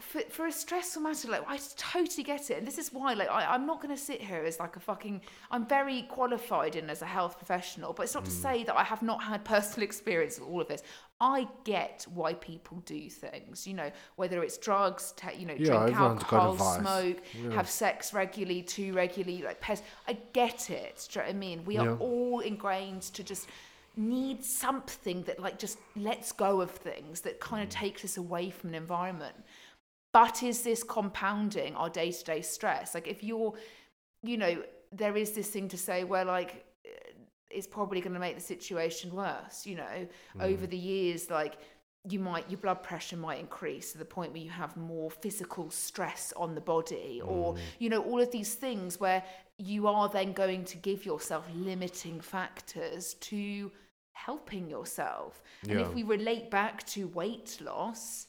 for, for a stressful matter, like I totally get it, and this is why, like, I, I'm not going to sit here as like a fucking. I'm very qualified in as a health professional, but it's not to Mm. say that I have not had personal experience with all of this. I get why people do things, you know, whether it's drugs, ta you know, Yeah, drink everyone's got a alcohol, smoke, Yeah. have sex regularly, too regularly, like pets. I get it. Do you know what I mean? We are all ingrained to just need something that like just lets go of things that kind Mm. of takes us away from an environment. But is this compounding our day to day stress? Like if you're, you know, there is this thing to say where like eh, it's probably going to make the situation worse. You know, over the years, like you might your blood pressure might increase to the point where you have more physical stress on the body or you know all of these things where you are then going to give yourself limiting factors to helping yourself and if we relate back to weight loss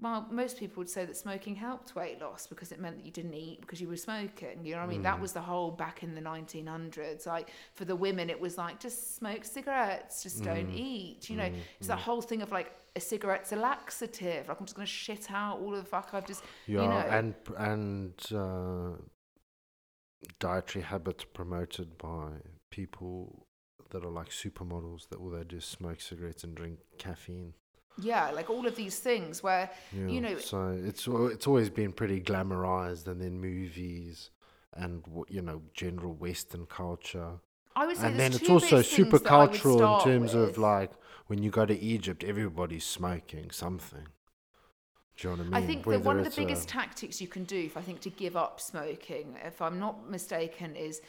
well most people would say that smoking helped weight loss because it meant that you didn't eat because you were smoking you know what i mean? That mm. was the whole back in the 1900s like for the women it was like just smoke cigarettes just don't mm. eat you know? Mm, it's that whole thing of like a cigarette's a laxative like i'm just going to shit out all of the fuck i've just yeah you know? and and uh, dietary habits promoted by people that are like supermodels that all they do is smoke cigarettes and drink caffeine yeah like all of these things where Yeah. you know so it's it's always been pretty glamorized, and then movies and you know general Western culture, i would say and then it's also super that I would cultural in terms with. of like when you go to Egypt, everybody's smoking something. Do you know what I mean? I think that one of the it's a- biggest tactics you can do, if I think to give up smoking, if I'm not mistaken, is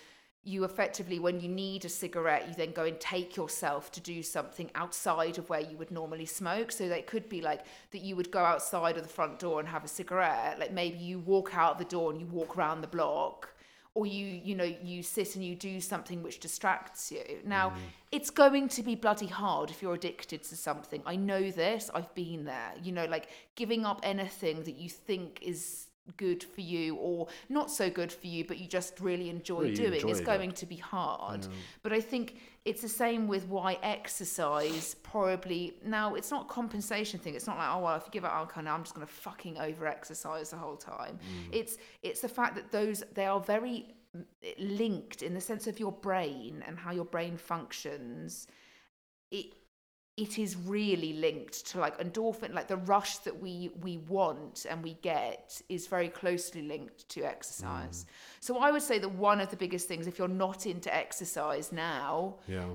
you effectively, when you need a cigarette, you then go and take yourself to do something outside of where you would normally smoke. So that could be like that you would go outside of the front door and have a cigarette. Like maybe you walk out the door and you walk around the block. Or you, you know, you sit and you do something which distracts you. Now, mm-hmm. it's going to be bloody hard if you're addicted to something. I know this. I've been there. You know, like giving up anything that you think is good for you or not so good for you, but you just really enjoy Really doing enjoy is it. going to be hard. But I think it's the same with why exercise probably now it's not a compensation thing. It's not like, oh well, if you give up alcohol now, I'm just gonna fucking over exercise the whole time. It's it's the fact that those they are very mm, linked in the sense of your brain and how your brain functions. It it is really linked to like endorphin like the rush that we we want and we get is very closely linked to exercise mm. so i would say that one of the biggest things if you're not into exercise now yeah.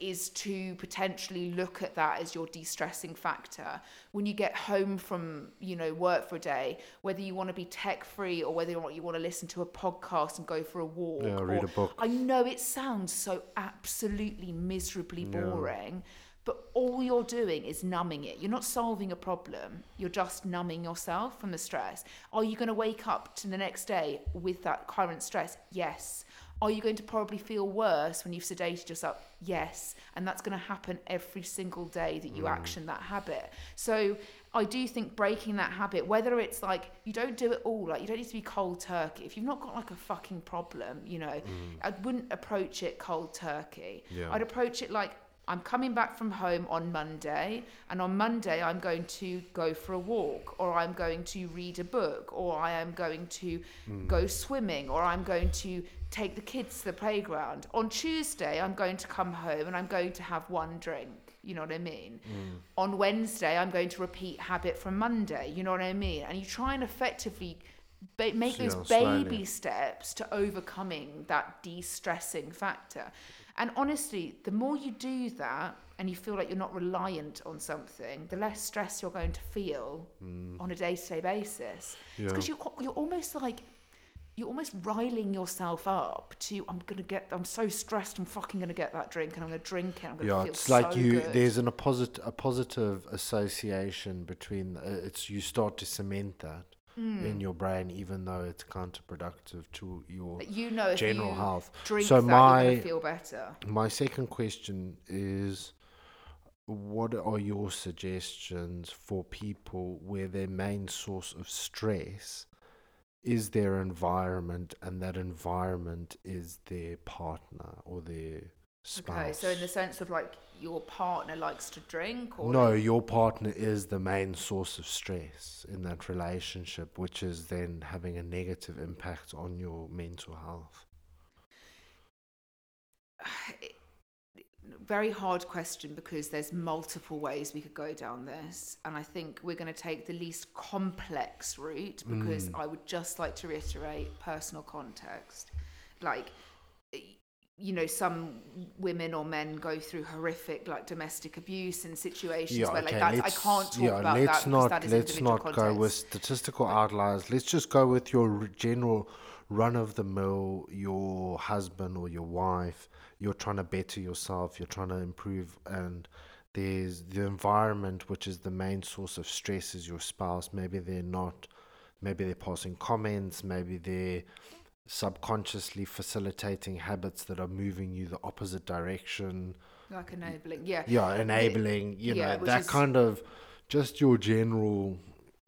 is to potentially look at that as your de-stressing factor when you get home from you know work for a day whether you want to be tech free or whether you want to listen to a podcast and go for a walk Yeah, read or- a book. i know it sounds so absolutely miserably Yeah. But all you're doing is numbing it. You're not solving a problem. You're just numbing yourself from the stress. Are you going to wake up to the next day with that current stress? Yes. Are you going to probably feel worse when you've sedated yourself? Yes. And that's going to happen every single day that you mm. action that habit. So I do think breaking that habit, whether it's like you don't do it all, like you don't need to be cold turkey. If you've not got like a fucking problem, you know, mm. I wouldn't approach it cold turkey. Yeah. I'd approach it like I'm coming back from home on Monday, and on Monday I'm going to go for a walk, or I'm going to read a book, or I am going to hmm. go swimming, or I'm going to take the kids to the playground. On Tuesday, I'm going to come home and I'm going to have one drink. You know what I mean? Hmm. On Wednesday, I'm going to repeat habit from Monday. You know what I mean? And you try and effectively ba- make those Yeah, slowly. baby steps to overcoming that de-stressing factor. And honestly, the more you do that and you feel like you're not reliant on something, the less stress you're going to feel on a day-to-day basis. Yeah. Because you're, you're almost like you're almost riling yourself up to I'm gonna get I'm so stressed I'm fucking gonna get that drink and I'm gonna drink it I'm gonna Yeah, feel it's like you. good. There's an a positive a positive association between. Uh, it's you start to cement that Hmm. in your brain, even though it's counterproductive to your But you know general you health. drink So my- you're feel better. My second question is what are your suggestions for people where their main source of stress is their environment and that environment is their partner or their spouse? Okay, so in the sense of like your partner likes to drink or no, your partner is the main source of stress in that relationship, which is then having a negative impact on your mental health. very hard question because there's multiple ways we could go down this and i think we're going to take the least complex route because mm. i would just like to reiterate personal context like you know some women or men go through horrific like domestic abuse and situations where like that i can't talk yeah, about let's that not that is let's not go with statistical outliers. Let's just go with your general run of the mill. Your husband or your wife. You're trying to better yourself. You're trying to improve, and there's the environment, which is the main source of stress, is your spouse. Maybe they're not. Maybe they're passing comments. Maybe they're subconsciously facilitating habits that are moving you the opposite direction like enabling yeah yeah enabling you yeah, know that is- kind of just your general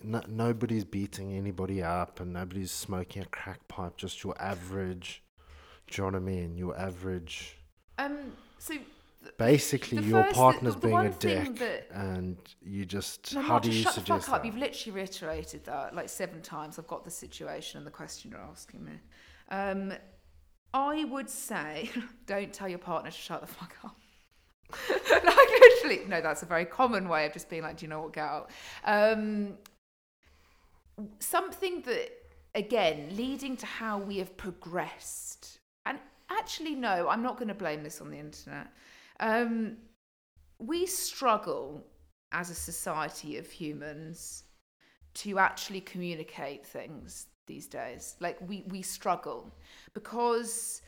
no, nobody's beating anybody up and nobody's smoking a crack pipe just your average do you know what i mean your average um so basically the your first- the- partner's the being a dick that- and you just No, how do just you shut the suggest fuck up. that You've literally reiterated that like seven times. I've got the situation and the question you're asking me. Um, I would say, don't tell your partner to shut the fuck up. like literally, no, that's a very common way of just being like, do you know what, get out. Um, something that, again, leading to how we have progressed. And actually, no, I'm not going to blame this on the internet. Um, we struggle as a society of humans to actually communicate things these days. Like we we struggle because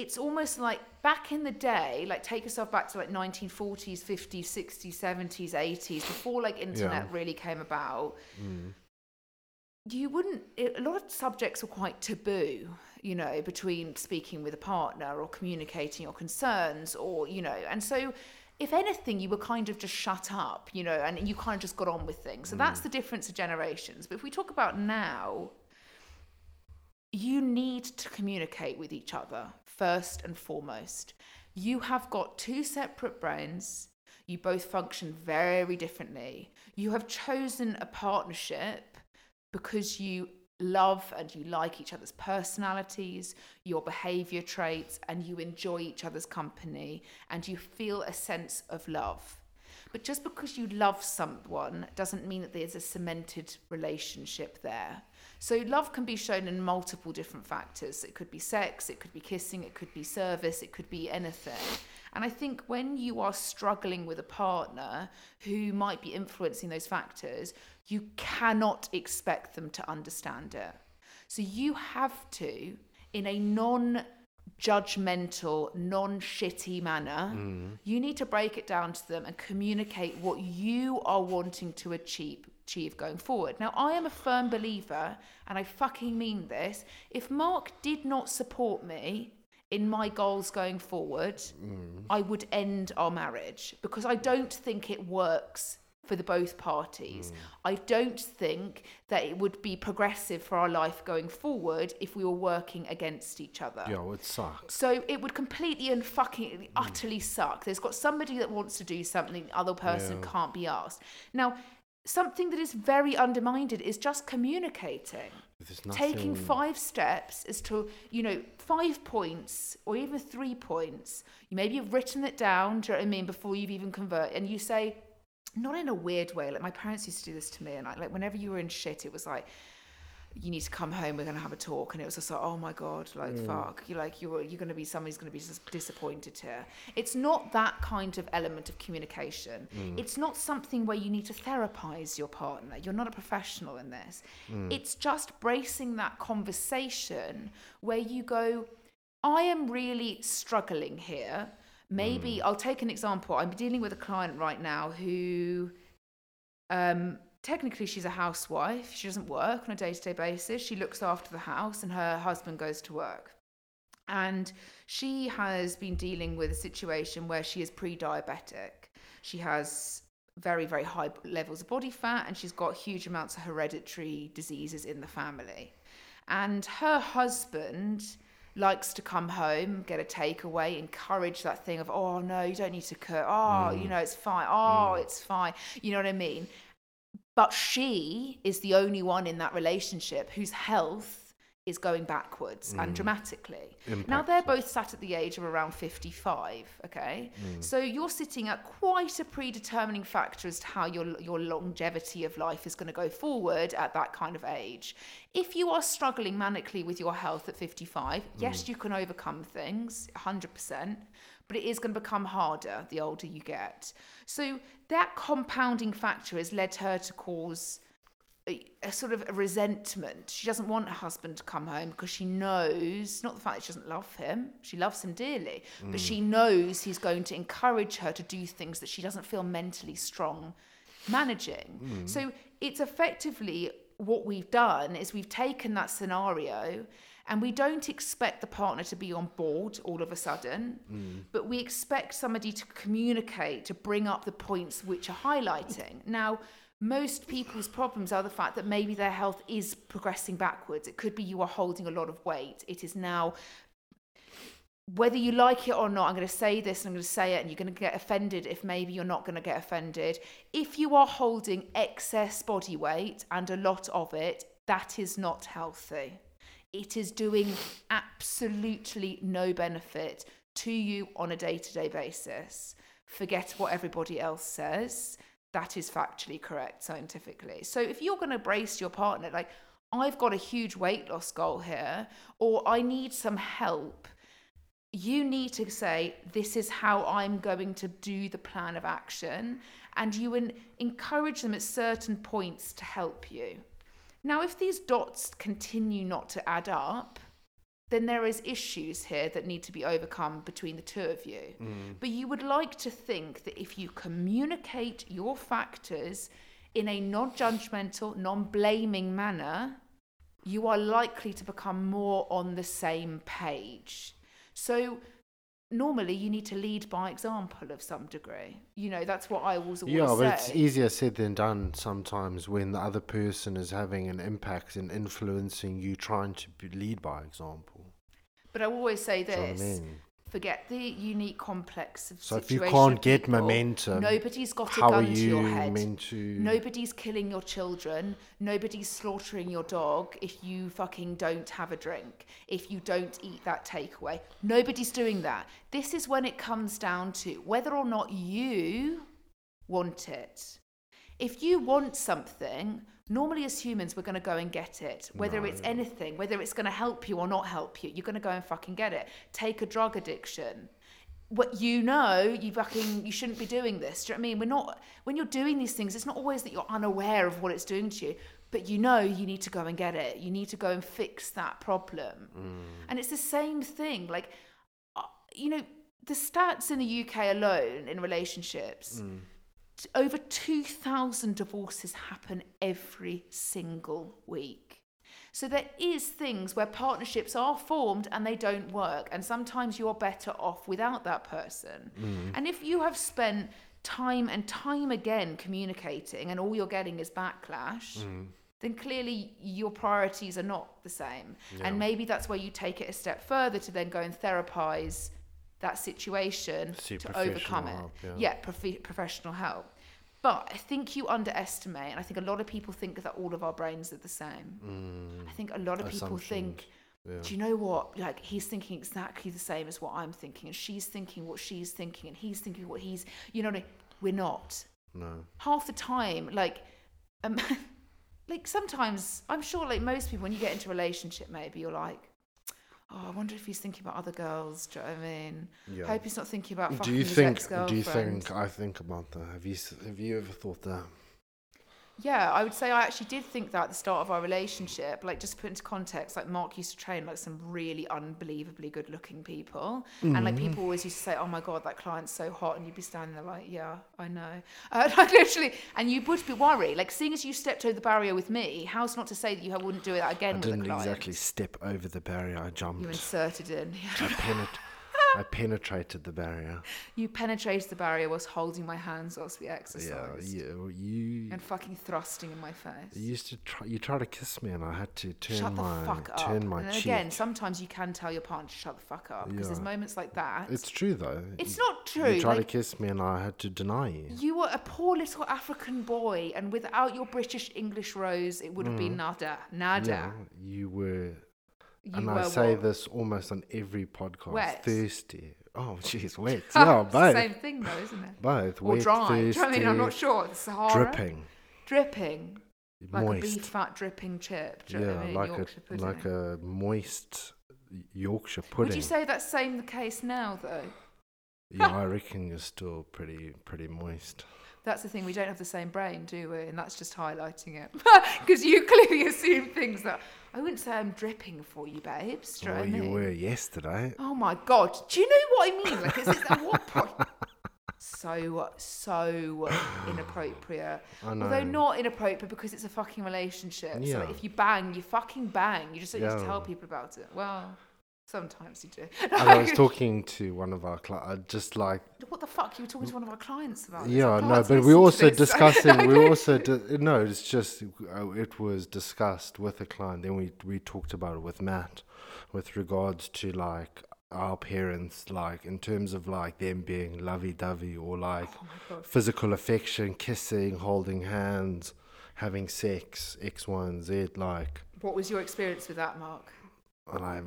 it's almost like back in the day, like take yourself back to like 1940s, 50s, 60s, 70s, 80s, before like internet Yeah. really came about. Mm. You wouldn't. It, a lot of subjects were quite taboo, you know, between speaking with a partner or communicating your concerns, or you know, and so if anything, you were kind of just shut up, you know, and you kind of just got on with things. So that's the difference of generations. But if we talk about now, you need to communicate with each other first and foremost. You have got two separate brains. You both function very differently. You have chosen a partnership because you love and you like each other's personalities, your behavior traits, and you enjoy each other's company and you feel a sense of love. But just because you love someone doesn't mean that there's a cemented relationship there. So, love can be shown in multiple different factors. It could be sex, it could be kissing, it could be service, it could be anything. And I think when you are struggling with a partner who might be influencing those factors, you cannot expect them to understand it. So, you have to, in a non judgmental, non shitty manner, mm. you need to break it down to them and communicate what you are wanting to achieve achieve going forward. Now, I am a firm believer, and I fucking mean this. If Mark did not support me in my goals going forward, mm. I would end our marriage because I don't think it works for the both parties. Mm. I don't think that it would be progressive for our life going forward if we were working against each other. yeah it would suck. So it would completely and fucking mm. utterly suck. There's got somebody that wants to do something, the other person Yeah. can't be asked. Now, something that is very undermined is just communicating. Taking five steps as to, you know, five points or even three points. You maybe have written it down, do you know what I mean, before you've even converted, and you say, not in a weird way. Like my parents used to do this to me, and I, like whenever you were in shit, it was like, you need to come home. We're going to have a talk. And it was just like, oh my god, like mm. fuck, you're like you're you're going to be somebody's going to be dis- disappointed here. It's not that kind of element of communication. Mm. It's not something where you need to therapize your partner. You're not a professional in this. Mm. It's just bracing that conversation where you go, I am really struggling here. Maybe I'll take an example. I'm dealing with a client right now who um, technically she's a housewife. She doesn't work on a day to day basis. She looks after the house, and her husband goes to work. And she has been dealing with a situation where she is pre diabetic. She has very, very high levels of body fat, and she's got huge amounts of hereditary diseases in the family. And her husband likes to come home, get a takeaway, encourage that thing of, oh no, you don't need to cook. Oh, you mm. know, it's fine. Oh, mm. it's fine. You know what I mean? But she is the only one in that relationship whose health is going backwards and mm. dramatically. Now they're both sat at the age of around 55, okay? Mm. So you're sitting at quite a predetermining factor as to how your your longevity of life is going to go forward at that kind of age. If you are struggling manically with your health at 55, yes, mm. you can overcome things 100%, but it is going to become harder the older you get. So that compounding factor has led her to cause a, sort of a resentment. She doesn't want her husband to come home because she knows, not the fact that she doesn't love him, she loves him dearly, but she mm. knows he's going to encourage her to do things that she doesn't feel mentally strong managing. Mm. So it's effectively what we've done is we've taken that scenario and we don't expect the partner to be on board all of a sudden, mm. but we expect somebody to communicate, to bring up the points which are highlighting. Now, most people's problems are the fact that maybe their health is progressing backwards. It could be you are holding a lot of weight. It is now whether you like it or not, I'm going to say this and I'm going to say it, and you're going to get offended if maybe you're not going to get offended. If you are holding excess body weight and a lot of it, that is not healthy. It is doing absolutely no benefit to you on a day to day basis. Forget what everybody else says. That is factually correct scientifically. So if you're going to brace your partner, like, I've got a huge weight loss goal here, or I need some help you need to say this is how i'm going to do the plan of action and you en- encourage them at certain points to help you now if these dots continue not to add up then there is issues here that need to be overcome between the two of you mm. but you would like to think that if you communicate your factors in a non-judgmental non-blaming manner you are likely to become more on the same page so normally you need to lead by example of some degree. You know, that's what I always always Yeah, say. but it's easier said than done sometimes when the other person is having an impact and influencing you trying to lead by example. But I always say Do you know I this: mean? forget the unique complex of So if you can't get people. momentum, nobody's got a gun to your head. to? Nobody's killing your children. Nobody's slaughtering your dog if you fucking don't have a drink, if you don't eat that takeaway. Nobody's doing that. This is when it comes down to whether or not you want it. If you want something, normally as humans, we're going to go and get it. Whether it's anything, whether it's going to help you or not help you, you're going to go and fucking get it. Take a drug addiction. What you know you fucking you shouldn't be doing this. Do you know what i mean? We're not when you're doing these things it's not always that you're unaware of what it's doing to you but you know you need to go and get it. You need to go and fix that problem. And it's the same thing like uh, you know the stats in the uk alone in relationships t- over 2000 divorces happen every single week so there is things where partnerships are formed and they don't work and sometimes you're better off without that person. Mm. And if you have spent time and time again communicating and all you're getting is backlash, mm. then clearly your priorities are not the same. And maybe that's where you take it a step further to then go and therapize that situation to overcome it. help, yeah. yeah, prof- professional help. But I think you underestimate, and I think a lot of people think that all of our brains are the same. I think a lot of people think, Mm. Yeah. do you know what? Like he's thinking exactly the same as what I'm thinking, and she's thinking what she's thinking, and he's thinking what he's. You know, what I mean? we're not. No. Half the time, like, um, like sometimes I'm sure like most people when you get into a relationship maybe you're like oh I wonder if he's thinking about other girls do you know what I mean Yeah. hope he's not thinking about fucking Do you think? Do you think I think about that? Have you have you ever thought that? Yeah, I would say I actually did think that at the start of our relationship. Like, just to put into context, like Mark used to train like some really unbelievably good-looking people, and like people always used to say, "Oh my god, that client's so hot," and you'd be standing there like, "Yeah, I know," uh, like literally, and you would be worried. Like, seeing as you stepped over the barrier with me, how's not to say that you wouldn't do that again I with a didn't client? exactly step over the barrier. I jumped. You inserted in. I, penet- I penetrated the barrier. you penetrated the barrier whilst holding my hands whilst we Yeah, exercised. you you, And fucking thrusting in my face. you used to try. You tried to kiss me, and I had to turn shut the my fuck up. turn my and cheek. again, sometimes you can tell your partner to shut the fuck up because there's moments like that. it's true though. It's You- not true. You tried like, to kiss me, and I had to deny you. you were a poor little African boy, and without your British English rose, it would have been mm. nada, nada. Yeah, you were. And I say what? this almost on every podcast. Wet. Thirsty. Oh, jeez, wet. Yeah, It's the both. same thing, though, isn't it? Both. Or wet, dry. Do you thirsty, I mean? I'm not sure. The Sahara. dripping, Dripping. Like a beef moist. fat dripping chip. Do Yeah, I mean? like Yorkshire a pudding. like a moist Yorkshire pudding. Would you say that's the same the case now, though? yeah, I reckon you're still pretty pretty moist. That's the thing. We don't have the same brain, do we? And that's just highlighting it because you clearly assume things that I wouldn't say I'm dripping for you, babes. Do you know oh, what I you mean? were yesterday. Oh my god! Do you know what I mean? Like, is it at what point? So so inappropriate. I know. Although not inappropriate because it's a fucking relationship. So Yeah. like, if you bang, you fucking bang. You just don't need to tell people about it. Well, sometimes you do. And I was talking to one of our clients, just like What the fuck? You were talking to one of our clients about? this? Yeah, Our no, but listen we to also this. discussing. we also di- no, it's just uh, it was discussed with a client. Then we we talked about it with Matt, with regards to like our parents, like in terms of like them being lovey dovey or like Oh my God. physical affection, kissing, holding hands, having sex, X, Y, and Z. Like, What was your experience with that, Mark? and I,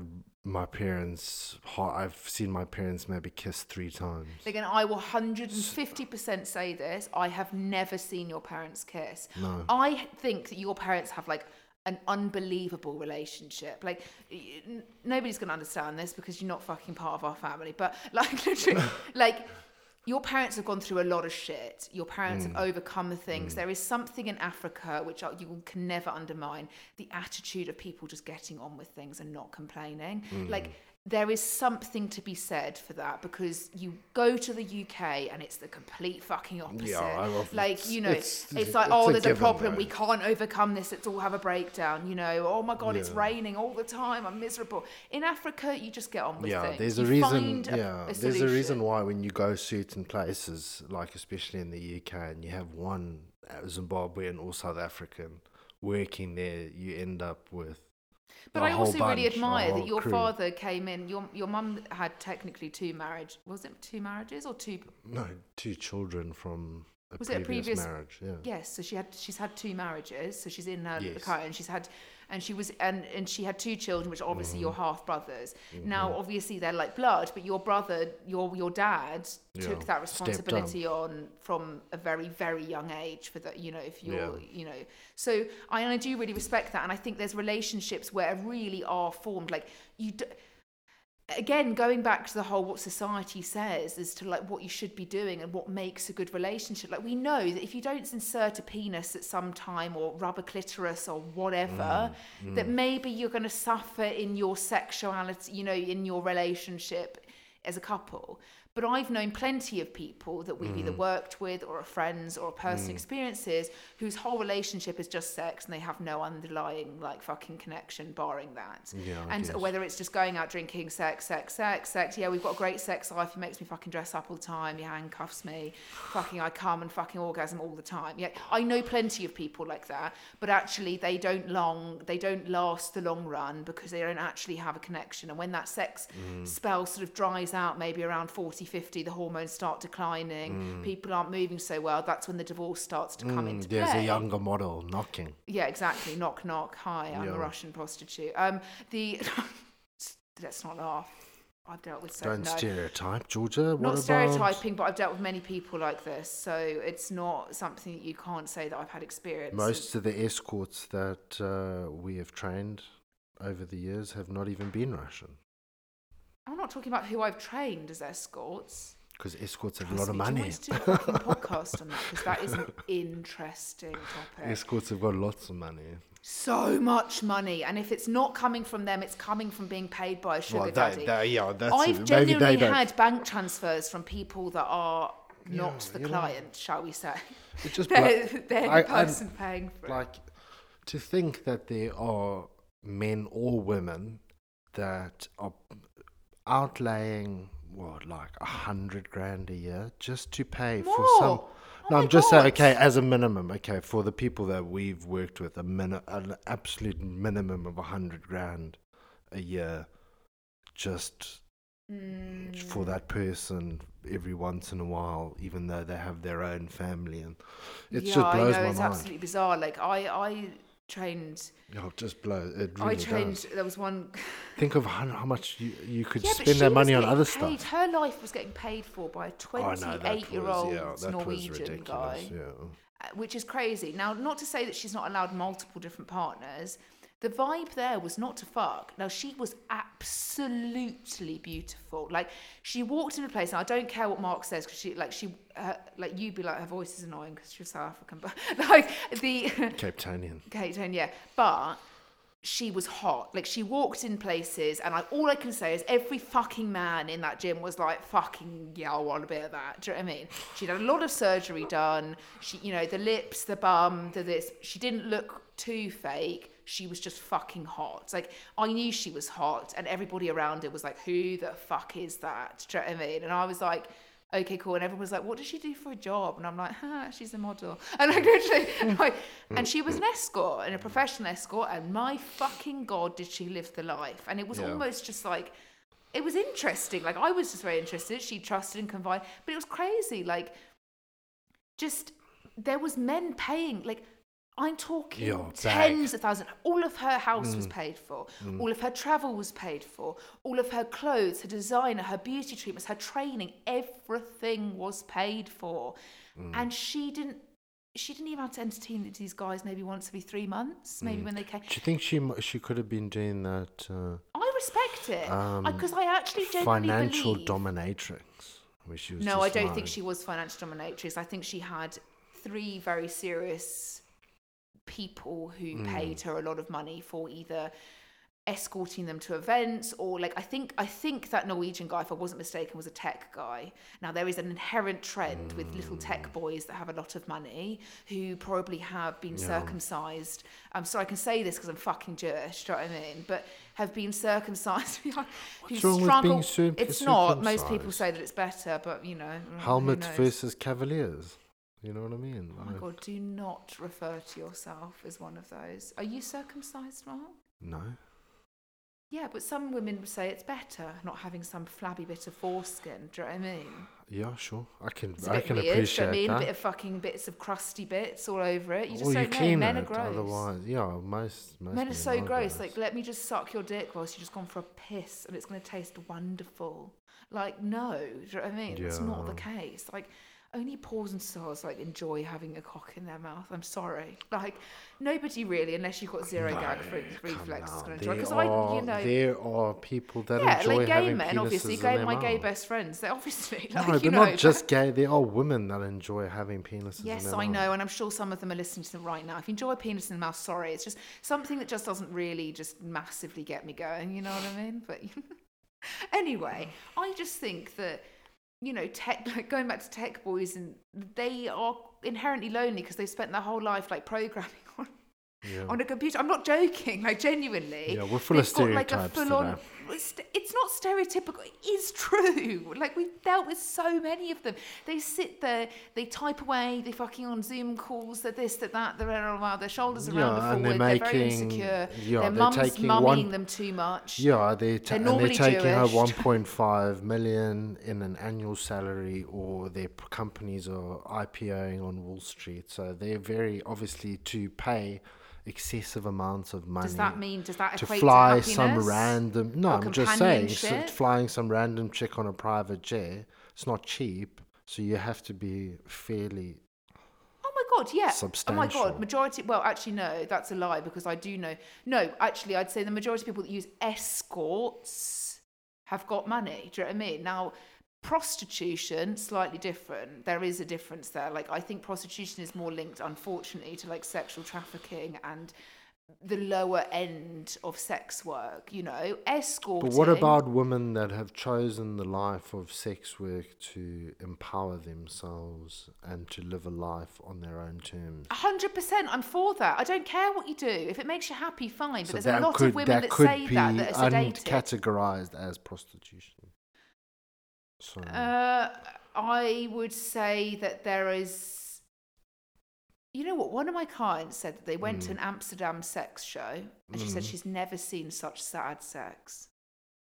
my parents, I've seen my parents maybe kiss three times. Again, I will 150% say this. I have never seen your parents kiss. No. I think that your parents have like an unbelievable relationship. Like, nobody's going to understand this because you're not fucking part of our family. But, like, literally, like, your parents have gone through a lot of shit. Your parents have mm. overcome things. Mm. There is something in Africa which you can never undermine the attitude of people just getting on with things and not complaining. Mm. Like, there is something to be said for that because you go to the UK and it's the complete fucking opposite. I love- like, you know, it's- it's, it's- like, it's oh, a there's a problem. though. We can't overcome this. Let's all have a breakdown. You know, oh my God, it's raining all the time. I'm miserable. In Africa, you just get on with yeah, things. there's You a reason. find a- yeah, a there's a reason why when you go certain places, like especially in the UK, and you have one uh, Zimbabwean or South African working there, you end up with. But I also really bunch, a admire that your crew. father came in. Your your mum had technically two marriage. Was it two marriages or two? No, two children from a Was it a previous, previous- marriage. Yeah. Yes. So she had she's had two marriages. So she's in her Yes. current. And she's had, and she was and and she had two children, which are obviously Mm-hmm. your half brothers. Now, obviously they're like blood, but your brother, your your dad took that responsibility on from a very very young age for that. You know, if you're Yeah. you know, so I and I do really respect that, and I think there's relationships where really are formed like you. D- again going back to the whole what society says as to like what you should be doing and what makes a good relationship like we know that if you don't insert a penis at some time or rub a clitoris or whatever mm, that mm. maybe you're going to suffer in your sexuality you know in your relationship as a couple but I've known plenty of people that we've either worked with or are friends or personal experiences whose whole relationship is just sex and they have no underlying like fucking connection barring that. Yeah, and whether it's just going out drinking, sex, sex, sex, sex. Yeah, we've got a great sex life. He makes me fucking dress up all the time. He handcuffs me. fucking, I come and fucking orgasm all the time. Yeah, I know plenty of people like that, but actually they don't long, they don't last the long run because they don't actually have a connection. And when that sex Mm. spell sort of dries out, maybe around 40, 50, the hormones start declining. People aren't moving so well. That's when the divorce starts to come into Mm, There's play. a younger model knocking. Yeah, exactly. Knock, knock. Hi, I'm a Russian prostitute. Um, the let's not laugh. I've dealt with so Don't no. stereotype, Georgia. What not stereotyping, but I've dealt with many people like this, so it's not something that you can't say that I've had experience. most of the escorts that uh, we have trained over the years have not even been Russian I'm not talking about who I've trained as escorts. because escorts have a Trust lot of me, do you money. want to do a fucking podcast on that because that is an interesting topic. Escorts have got lots of money. So much money, and if it's not coming from them, it's coming from being paid by a sugar Well, daddy. they, yeah, that's I've it. Maybe they genuinely had bank transfers from people that are not Yeah, the you know. client, shall we say? It just They're, they're the I- I- person paying for it. like to think that there are men or women that are outlaying what like a hundred grand a year just to pay for some More. Oh no i'm just saying okay as a minimum okay for the people that we've worked with a min- an absolute minimum of a hundred grand a year just Mm. for that person every once in a while even though they have their own family and it yeah, just blows I know, my it's mind absolutely bizarre. Like I, I trained. Oh, just blows. It really I trained. does. There was one. Think of how, how much you, you could Yeah, spend that money on other paid. stuff. Her life was getting paid for by a Oh, I know, that was- 28-year-old yeah, that was Norwegian guy. Yeah. uh, which is crazy. Now, not to say that she's not allowed multiple different partners. The vibe there was not to fuck. Now, she was absolutely beautiful. Like, she walked into a place, and I don't care what Mark says, because she, like, she, uh, like, you'd be like, her voice is annoying because she's South African, but, like, the, Cape Townian. Cape Tone, yeah. But she was hot. Like she walked in places, and I, all I can say is every fucking man in that gym was like, "Fucking yeah, I want a bit of that." Do you know what I mean? She'd had a lot of surgery done. She, you know, the lips, the bum, the this. She didn't look too fake. She was just fucking hot. Like I knew she was hot, and everybody around her was like, "Who the fuck is that?" Do you know what I mean? And I was like okay, cool. And everyone was like, what does she do for a job? And I'm like, ha, she's a model. And I literally, like, and she was an escort and a professional escort. And my fucking God, did she live the life? And it was Yeah. almost just like, it was interesting. Like, I was just very interested. She trusted and confided. But it was crazy. Like, just, there was men paying, like, I'm talking bag. tens of thousands. All of her house Mm. was paid for. All of her travel was paid for. All of her clothes, her designer, her beauty treatments, her training, everything was paid for. Mm. And she didn't. She didn't even have to entertain these guys maybe once every three months, maybe when they came. Do you think she she could have been doing that uh, I respect it Um, because I actually genuinely financial believe. dominatrix? Where she was No, I don't like- think she was financial dominatrix. I think she had three very serious people who Hmm. paid her a lot of money for either escorting them to events or like I think I think that Norwegian guy, if I wasn't mistaken, was a tech guy. Now there is an inherent trend with little Hmm. tech boys that have a lot of money who probably have been circumcised. I'm sorry I can say this because I'm fucking Jewish, do you know what I mean? But have been circumcised. who wrong with struggle- It's not. Most people say that it's better, but you know. who Helmet versus Cavaliers. You know what I mean? Oh my Like, god, do not refer to yourself as one of those. Are you circumcised, Mark? No. Yeah, but some women say it's better not having some flabby bit of foreskin. Do you know what I mean? Yeah, sure. I can It's I can weird. do you know appreciate what I mean? A bit of fucking bits of crusty bits all over it. You just you don't know. clean Men are gross. otherwise, yeah, most most Men are so gross. gross. Like, let me just suck your dick whilst you've just gone for a piss and it's going to taste wonderful. Like, no. Do you know what I mean? It's not the case. Like, only porn stars like enjoy having a cock in their mouth. I'm sorry. Like, nobody really, unless you've got zero gag re- Come reflexes, is going to enjoy. Because I, you know, there are people that yeah, enjoy like gay having men, obviously, gay my gay best friends. They obviously like, No, but know, not just gay. There are women that enjoy having penises. in Yes, I mouth. know, and I'm sure some of them are listening to them right now. If you enjoy a penis in the mouth, sorry, it's just something that just doesn't really just massively get me going. You know what I mean? But anyway, I just think that you know, tech like going back to tech boys, and they are inherently lonely because they've spent their whole life like programming on Yeah. on a computer. I'm not joking, like genuinely. Yeah, we're full of They've got, like, a stereotypes full-on- today. It's, it's not stereotypical. It is true. Like we've dealt with so many of them. They sit there, they type away, they fucking on Zoom calls. They're this, they're that, they're around, their shoulders are around Yeah, the and they're forward. They're, very making- insecure. yeah, their they're mum's taking one- them too much. Yeah, they're, ta- They're they're taking her 1.5 million in an annual salary, or their p- companies are IPOing on Wall Street. So they're very obviously to pay excessive amounts of money Does that mean does that to equate fly to some random no i'm just saying so flying some random chick on a private jet it's not cheap so you have to be fairly Oh my god, yeah. Oh my god, majority. Well, actually, no, that's a lie because I do know. No, actually, I'd say the majority of people that use escorts have got money. Do you know what I mean? Now, prostitution slightly different. There is a difference there. Like I think prostitution is more linked, unfortunately, to like sexual trafficking and the lower end of sex work. You know, escorting. But what about women that have chosen the life of sex work to empower themselves and to live a life on their own terms? A hundred percent, I'm for that. I don't care what you do. If it makes you happy, fine. But So there's a lot could of women that that, say that that are sedated. uncategorized as prostitution. So Uh, I would say that there is. You know what? One of my clients said that they went Mm. to an Amsterdam sex show, and she said she's never seen such sad sex.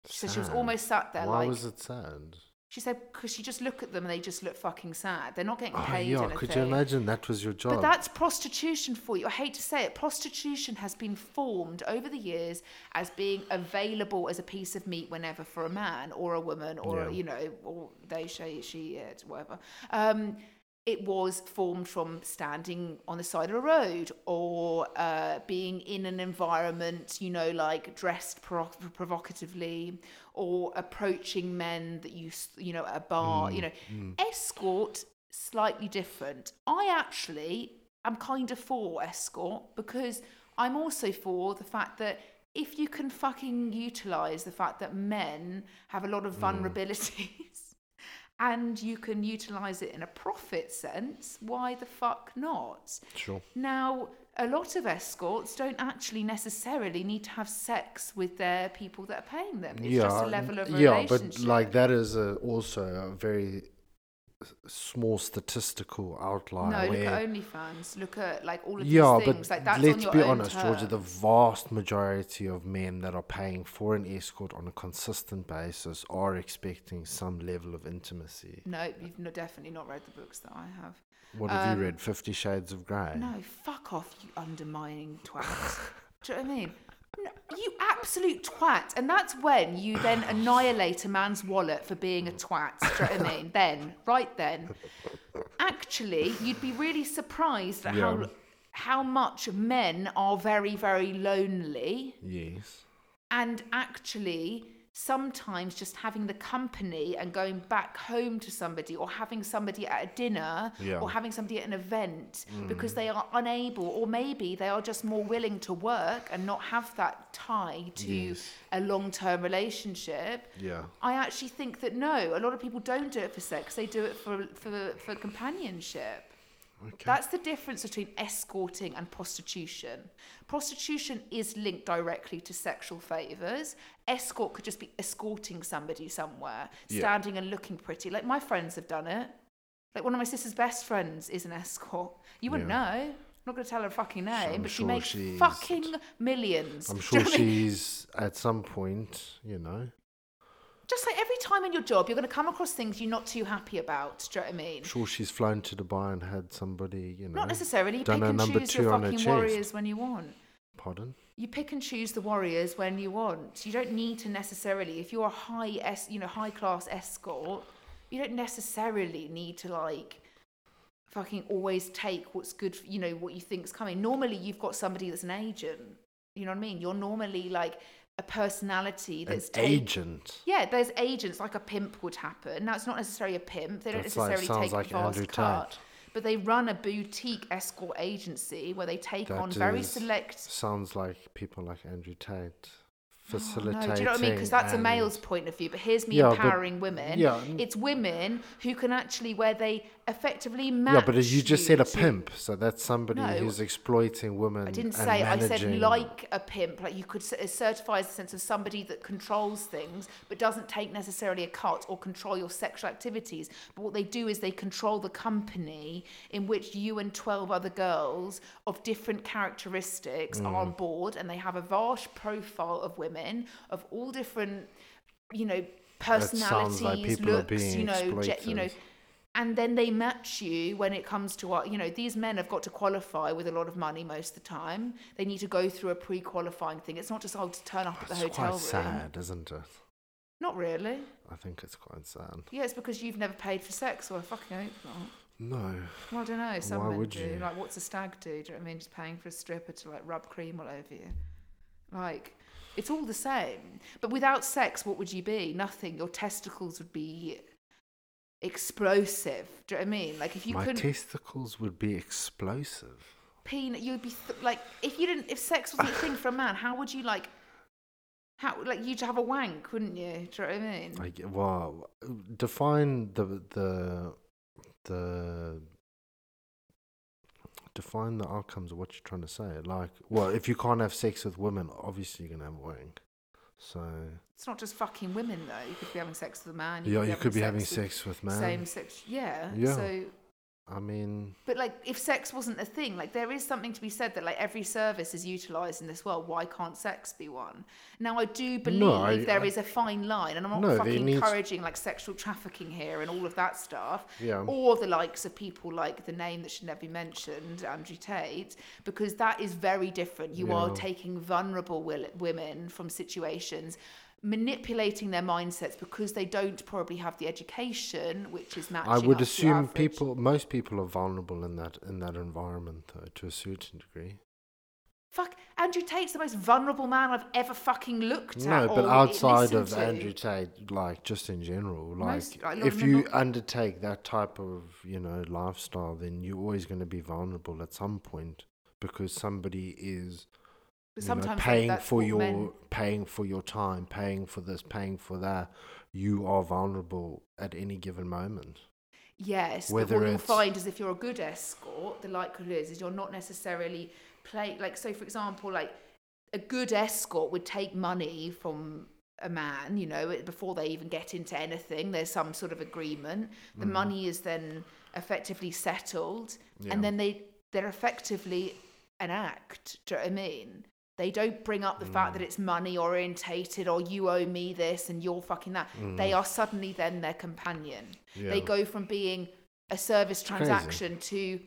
She said she was almost sat there Why like. was it sad? She said because she just look at them and they just look fucking sad. They're not getting Oh paid yeah, anything. could you imagine that was your job? But that's prostitution for you. I hate to say it. Prostitution has been formed over the years as being available as a piece of meat whenever for a man or a woman or, Yeah. you know, or they, she, she, it, whatever. Um, it was formed from standing on the side of a road or uh, being in an environment, you know, like dressed provo- provocatively or approaching men that you, you know, at a bar, mm, you know. Mm. Escort, slightly different. I actually am kind of for escort because I'm also for the fact that if you can fucking utilize the fact that men have a lot of mm. vulnerabilities and you can utilize it in a profit sense, why the fuck not? sure. Now, a lot of escorts don't actually necessarily need to have sex with their people that are paying them. It's just a level of yeah, relationship. but like that is a, also a very small statistical outlier. No, look where, at OnlyFans. Look at like all of yeah, these things. but like that's let's be honest, Georgia. The vast majority of men that are paying for an escort on a consistent basis are expecting some level of intimacy. No, you've no, definitely not read the books that I have. What have Um, you read? Fifty Shades of Grey. No, fuck off, you undermining twat. Do you know what I mean? You absolute twat. And that's when you then annihilate a man's wallet for being a twat. Do you know what I mean? Then, right then. Actually, you'd be really surprised at Yeah. how how much men are very, very lonely. Yes. and actually sometimes just having the company and going back home to somebody or having somebody at a dinner Yeah. or having somebody at an event mm. because they are unable or maybe they are just more willing to work and not have that tie to Yes. a long-term relationship Yeah. I actually think that no, a lot of people don't do it for sex. They do it for for, for companionship. Okay. That's the difference between escorting and prostitution. Prostitution is linked directly to sexual favors. Escort could just be escorting somebody somewhere, Yeah. standing and looking pretty. Like my friends have done it. Like one of my sister's best friends is an escort. You wouldn't Yeah. know. I'm not going to tell her fucking name, I'm but she makes fucking millions. I'm sure know what I mean? she's at some point, you know. Just like every time in your job, you're going to come across things you're not too happy about. Do you know what I mean? Sure she's flown to Dubai and had somebody, you know. Not necessarily. You done pick a and number choose two your fucking warriors when you want. Pardon? You pick and choose the warriors when you want. You don't need to necessarily. If you're a high es, you know, high class escort, you don't necessarily need to like fucking always take what's good. For, you know what you think's coming. Normally, you've got somebody that's an agent. You know what I mean? You're normally like a personality An that's take- agent. yeah, there's agents like a pimp would happen. Now it's not necessarily a pimp. They don't That's like- necessarily sounds take like a fast cut. Tate. But they run a boutique escort agency where they take That on very is- select. Sounds like people like Andrew Tate Oh, facilitating. no, do you know what I mean? Because that's a and- male's point of view. But here's me Yeah, but- empowering women. yeah, n- It's women who can actually, where they effectively match. Yeah, but as you just said, a to- pimp. So that's somebody No. who's exploiting women. I didn't say. I said like a pimp. Like you could certify as a sense of somebody that controls things, but doesn't take necessarily a cut or control your sexual activities. But what they do is they control the company in which you and twelve other girls of different characteristics are Mm. on board, and they have a vast profile of women of all different, you know, like personalities, people are looks, being you know, je- you know. And then they match you when it comes to what you know these men have got to qualify with a lot of money most of the time. They need to go through a pre-qualifying thing. It's not just oh to turn up at the It's hotel quite room. sad, isn't it? not really. I think it's quite sad. yeah it's because you've never paid for sex or I fucking hope not No. well I don't know. Some Why men would do. you? like what's a stag do? Do you know what I mean? Just paying for a stripper to like rub cream all over you. Like it's all the same. But without sex what would you be? Nothing. Your testicles would be explosive do you know what I mean like if you My couldn't testicles would be explosive. peanut you'd be th- like if you didn't if sex wasn't a thing for a man how would you like how like you'd have a wank wouldn't you do you know what i mean Like, well, define the the the define the outcomes of what you're trying to say. Like, well, if you can't have sex with women, obviously you're gonna have a wank. So it's not just fucking women though you could be having sex with a man yeah, you could be having sex with man. same sex yeah Yeah. so I mean, But like, if sex wasn't a thing, like there is something to be said that like every service is utilised in this world. Why can't sex be one? Now I do believe I- there I- is a fine line, and I'm not No, fucking needs- encouraging like sexual trafficking here and all of that stuff, Yeah. or the likes of people like the name that should never be mentioned, Andrew Tate, because that is very different. You are taking vulnerable will- women from situations. Manipulating their mindsets because they don't probably have the education, which is matching. I would assume people, most people are vulnerable in that in that environment, though, to a certain degree. Fuck, Andrew Tate's the most vulnerable man I've ever fucking looked at. No, but outside of to. Andrew Tate, like just in general, like Most- a lot of if you not- undertake that type of you know lifestyle, then you're always going to be vulnerable at some point because somebody is But you know, sometimes paying for your men- paying for your time, paying for this, paying for that. You are vulnerable at any given moment. Yes, Whether but what you'll find is if you're a good escort, the likelihood is is you're not necessarily play like so. For example, like a good escort would take money from a man, you know, before they even get into anything. There's some sort of agreement. The mm-hmm. money is then effectively settled, Yeah. and then they they're effectively an act. Do you know what I mean? They don't bring up the fact that mm. it's money orientated or you owe me this and you're fucking that. Mm. They are suddenly then their companion. They go from being a service crazy. transaction to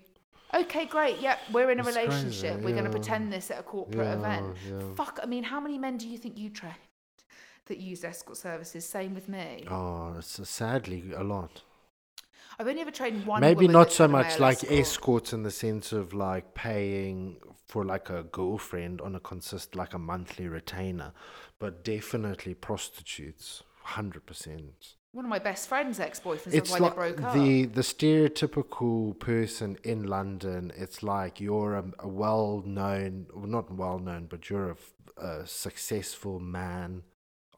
okay, great, yep, we're in a It's crazy, relationship. We're going to pretend this at a corporate Yeah, event. yeah. Fuck, I mean, how many men do you think you trained that use escort services? Same with me. Oh, it's uh, sadly a lot. I've only ever trained one. Maybe not so much like escort. escorts in the sense of like paying for like a girlfriend on a consist like a monthly retainer, but definitely prostitutes, hundred percent. One of my best friend's ex-boyfriends. It's why like they broke up. the the stereotypical person in London. It's like you're a, a well known, well, not well known, but you're a successful man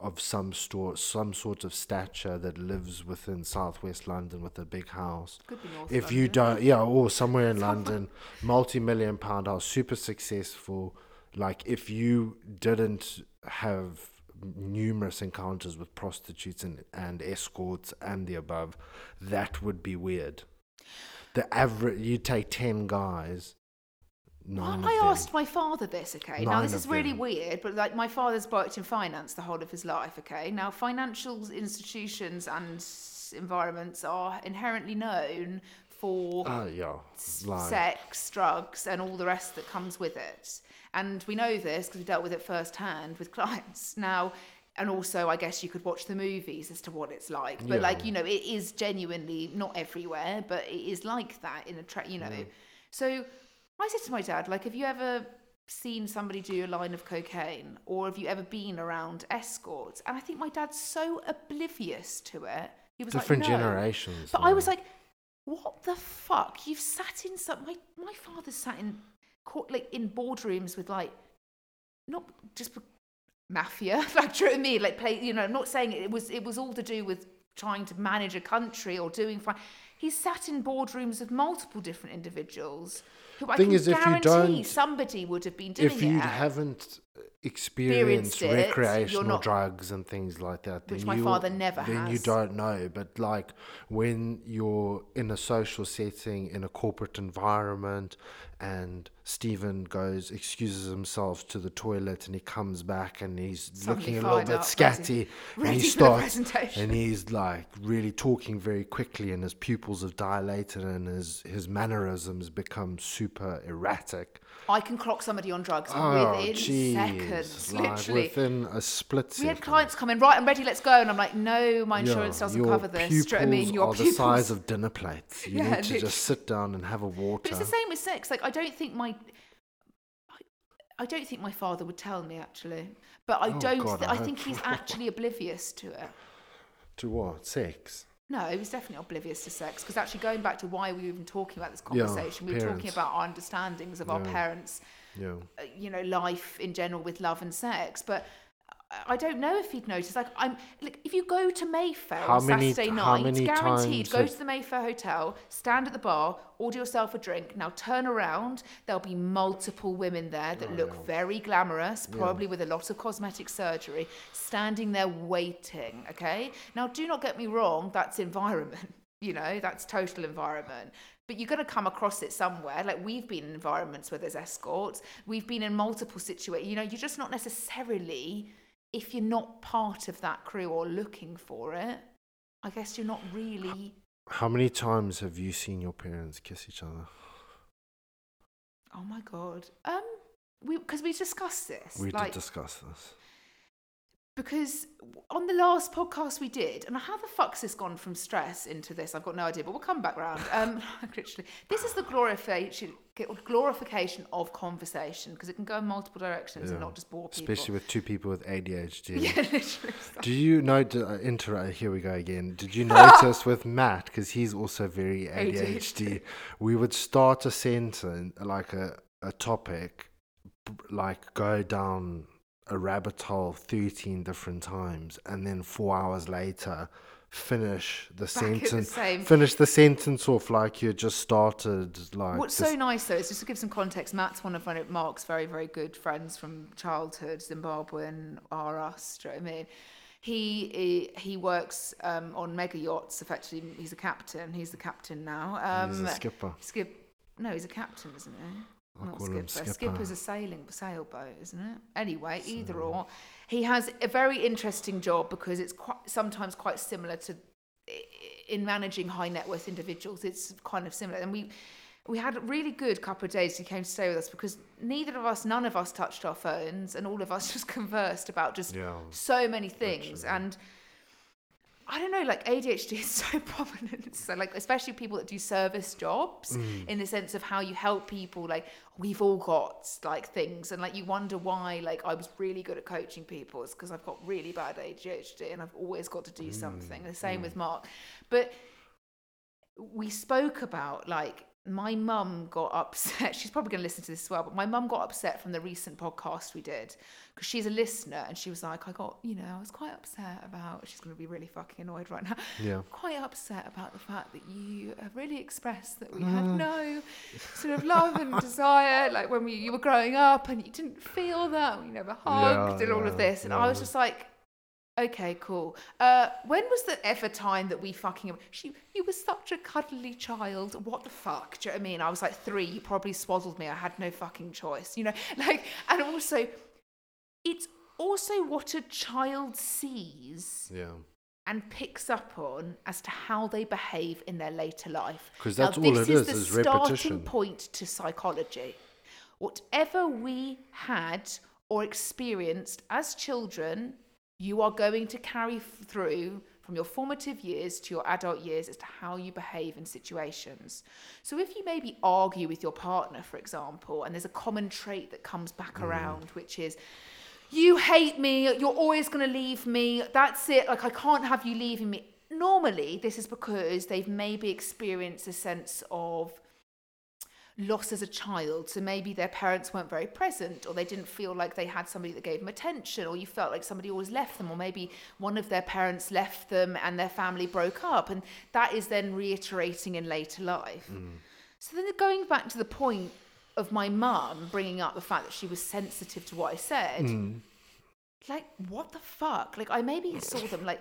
of some sort, some sort of stature that lives within southwest London with a big house. Could be North if you don't, yeah, or somewhere in London, multi-million pound house, super successful. Like if you didn't have numerous encounters with prostitutes and, and escorts and the above, that would be weird. The average, you take ten guys. Nine I asked my father this, okay? now, this is really them. weird, but like my father's worked in finance the whole of his life, okay? Now, financial institutions and environments are inherently known for Ah, yeah, like sex, drugs, and all the rest that comes with it. And we know this because we dealt with it firsthand with clients. Now, and also, I guess you could watch the movies as to what it's like. But Yeah. like, you know, it is genuinely not everywhere, but it is like that in a tra- you know. So I said to my dad, like, have you ever seen somebody do a line of cocaine, or have you ever been around escorts? And I think my dad's so oblivious to it. He was different like, no. generations. But I was like, what the fuck? You've sat in some. My my father sat in court, like in boardrooms with like, not just mafia, like do you know what I mean? Like play, you know. I'm not saying it was. It was all to do with trying to manage a country or doing fine. He sat in boardrooms with multiple different individuals. Who I Thing can is, if you guarantee don't- somebody would have been doing if it. you haven't experienced Experienced it, recreational not- drugs and things like that, Which my you- father never then you don't know. But like when you're in a social setting, in a corporate environment, and Stephen goes, excuses himself to the toilet, and he comes back and he's looking a little bit scatty, and he starts, and he's like really talking very quickly, and his pupils have dilated, and his his mannerisms become super erratic. I can clock somebody on drugs Oh, within jeez. seconds, Like, literally. within a split Second. we had clients come in, right, I'm ready, let's go. And I'm like, no, my Yeah, insurance doesn't cover this. Do you know I mean? pupils Your are pupils. the size of dinner plates. You Yeah, need to literally. just sit down and have a water. But it's the same with sex. Like, I don't think my. I- don't think my father would tell me actually, but I Oh, don't. God, th- I I think he's actually oblivious to it. To what? Sex. No, he was definitely oblivious to sex because actually going back to why we were even talking about this Yeah, conversation, we were talking about our understandings of our parents, Yeah. uh, you know, life in general with love and sex. But I- don't know if he'd notice. Like, I'm like, if you go to Mayfair How on many- Saturday how night, many guaranteed, times go to the Mayfair Hotel, stand at the bar, order yourself a drink. Now turn around, there'll be multiple women there that look very glamorous, probably with a lot of cosmetic surgery, standing there waiting. Okay. Now, do not get me wrong. That's environment. You know, that's total environment. But you're going to come across it somewhere. Like we've been in environments where there's escorts. We've been in multiple situations. You know, you're just not necessarily, if you're not part of that crew or looking for it, I guess you're not really. How many times have you seen your parents kiss each other? Oh my god. Um, we because we discussed this. We like, did discuss this. Because on the last podcast we did, and how the fuck's this gone from stress into this? I've got no idea, but we'll come back round. Um, literally, this is the glorification glorification of conversation because it can go in multiple directions and not just bore people. Especially with two people with ADHD. yeah, literally. Do you know? Uh, inter- here we go again. Did you notice with Matt because he's also very ADHD? we would start a sentence like a a topic, like go down a rabbit hole thirteen different times, and then four hours later finish the Back the sentence. same. Finish the sentence off like you just started. Like What's just- so nice though is just to give some context. Matt's one of Mark's very very good friends from childhood, Zimbabwean are us. Do you know what I mean? He he, he works um, on mega yachts. Effectively, he's a captain. He's the captain now. Um, He's a skipper. Skip. No, he's a captain, isn't he? I Not call him skipper. skipper. Skipper's a sailing sailboat, isn't it? Anyway, either or. He has a very interesting job because it's quite sometimes quite similar to in managing high net worth individuals. It's kind of similar, and we we had a really good couple of days. He came to stay with us because neither of us, none of us, touched our phones, and all of us just conversed about just Yeah. so many things and. I don't know, like ADHD is so prominent. So, like, especially people that do service jobs, mm. in the sense of how you help people. Like, we've all got like things, and like you wonder why. Like, I was really good at coaching people, it's because I've got really bad ADHD, and I've always got to do mm. something. The same mm. with Mark, but we spoke about like my mum got upset. She's probably going to listen to this as well, but my mum got upset from the recent podcast we did because she's a listener and she was like, I got, you know, I was quite upset about, she's going to be really fucking annoyed right now. Yeah. Quite upset about the fact that you have really expressed that we had ah. no sort of love and desire, like when we, you were growing up and you didn't feel that, we never hugged and all yeah, of this. And I was just like, Okay, cool. Uh, when was the ever time that we fucking? She, you were such a cuddly child. What the fuck? Do you know what I mean? I was like three. You probably swaddled me. I had no fucking choice. You know, like, and also, it's also what a child sees Yeah. and picks up on as to how they behave in their later life. 'Cause Now, that's all this it is, the is starting repetition. point to psychology. Whatever we had or experienced as children, you are going to carry through from your formative years to your adult years as to how you behave in situations. So if you maybe argue with your partner, for example, and there's a common trait that comes back mm. around, which is, you hate me, you're always going to leave me, that's it, like I can't have you leaving me. Normally, this is because they've maybe experienced a sense of loss as a child. So maybe their parents weren't very present, or they didn't feel like they had somebody that gave them attention, or you felt like somebody always left them, or maybe one of their parents left them and their family broke up. And that is then reiterating in later life. So then going back to the point of my mum bringing up the fact that she was sensitive to what I said. Mm. Like, what the fuck? Like, I maybe saw them like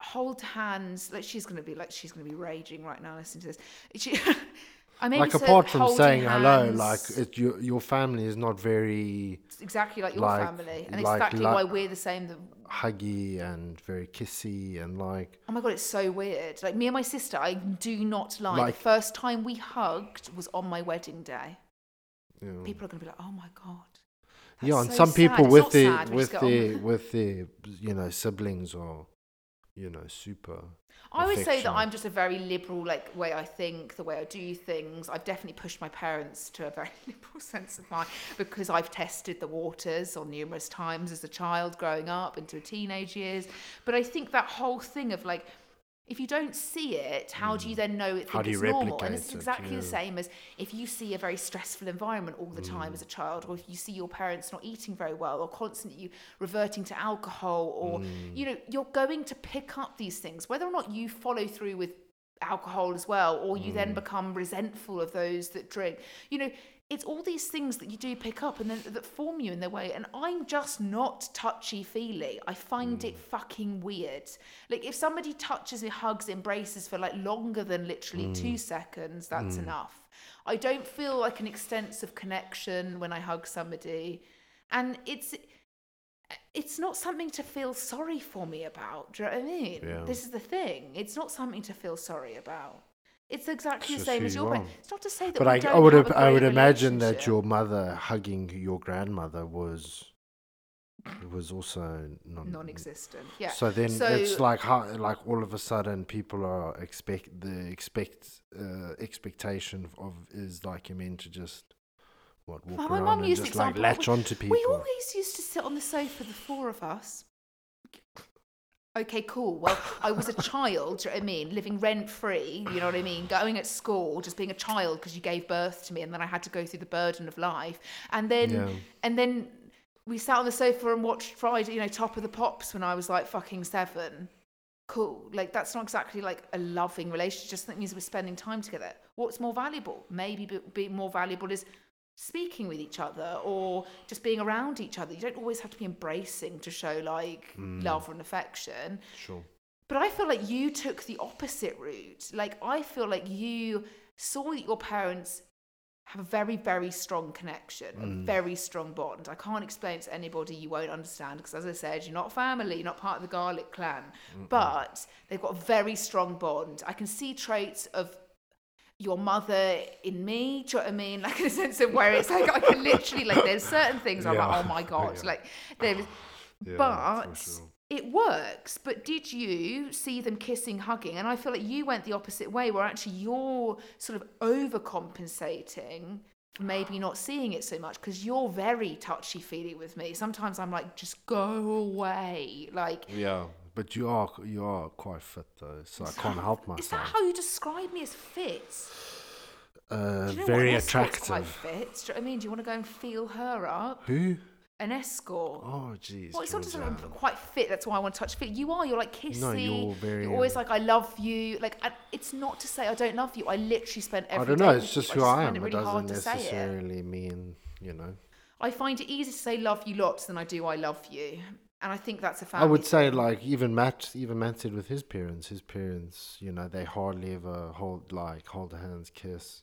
hold hands. Like, she's gonna be like, she's gonna be raging right now Listen to this. She, like apart from saying hello, like it, your your family is not very It's exactly like your like- family, and like exactly la- why we're the same. The, huggy and very kissy and like oh my god, it's so weird. Like me and my sister, I do not lie. Like- the first time we hugged was on my wedding day. know. People are gonna be like, oh my god. yeah, and so some sad. people It's with their sad, with go, "Oh their with their you know siblings or you know super. I always say that. I'm just a very liberal, like way I think, the way I do things. I've definitely pushed my parents to a very liberal sense of mind because I've tested the waters on numerous times as a child growing up into teenage years. But I think that whole thing of like, if you don't see it, how do you then know it Mm. How do you it's normal? And it's it? exactly the same as if you see a very stressful environment all the time Mm. as a child, or if you see your parents not eating very well, or constantly reverting to alcohol, or Mm. you know, you're going to pick up these things, whether or not you follow through with alcohol as well, or you Mm. then become resentful of those that drink. You know, it's all these things that you do pick up and then that form you in their way. And I'm just not touchy feely. I find Mm. it fucking weird. Like if somebody touches me, hugs, embraces for like longer than literally Mm. two seconds, that's enough. I don't feel like an extensive connection when I hug somebody. And it's it's not something to feel sorry for me about. Do you know what I mean? Yeah. This is the thing. It's not something to feel sorry about. It's exactly the same as your are. parents. It's not to say that But I, I would have I would imagine that your mother hugging your grandmother was was also non non-existent. Yeah. So then So- it's like how like all of a sudden people are expect the expect uh, expectation of is like you're meant to just what walk Well, around and used just like latch onto people. We always used to sit on the sofa, the four of us. Okay, cool. Well, I was a child, do you know what I mean? Living rent free, you know what I mean? Going at school, just being a child because you gave birth to me, and then I had to go through the burden of life. And then, Yeah. and then we sat on the sofa and watched Friday, you know, Top of the Pops when I was like fucking seven. Cool. Like, that's not exactly like a loving relationship, just that means we're spending time together. What's more valuable? Maybe be, be more valuable is speaking with each other or just being around each other. You don't always have to be embracing to show like mm. love and affection. Sure. But I feel like you took the opposite route. Like I feel like you saw that your parents have a very, very strong connection, a mm. very strong bond. I can't explain it to anybody you won't understand because, as I said, you're not family, you're not part of the Garlic clan, but they've got a very strong bond. I can see traits of your mother in me. Do you know what I mean? Like in a sense of where it's like I can literally like there's certain things I'm like, oh my god, Yeah. like there's Yeah, but sure. it works. But did you see them kissing, hugging? And I feel like you went the opposite way, where actually you're sort of overcompensating maybe not seeing it so much because you're very touchy feely with me. Sometimes I'm like, just go away. Like, Yeah, but you are you are quite fit though, so I can't help myself. is that how you describe me as fit? Uh, you know very? An Quite attractive. fit. Do you know what I mean? Do you want to go and feel her up? Who? An escort. Oh, jeez. Well, it's not just. I'm quite fit. That's why I want to touch fit. You are. You're like kissy. No, you're very, You're always um, like I love you. Like I, it's not to say I don't love you. I literally spent every I don't know. It's just I who I find am. It It really hard doesn't say it. necessarily mean you know. I find it easier to say love you lots than I do I love you, and I think that's a family. I would say thing. like even Matt, even Matt said with his parents. His parents, you know, they hardly ever hold like hold hands, kiss.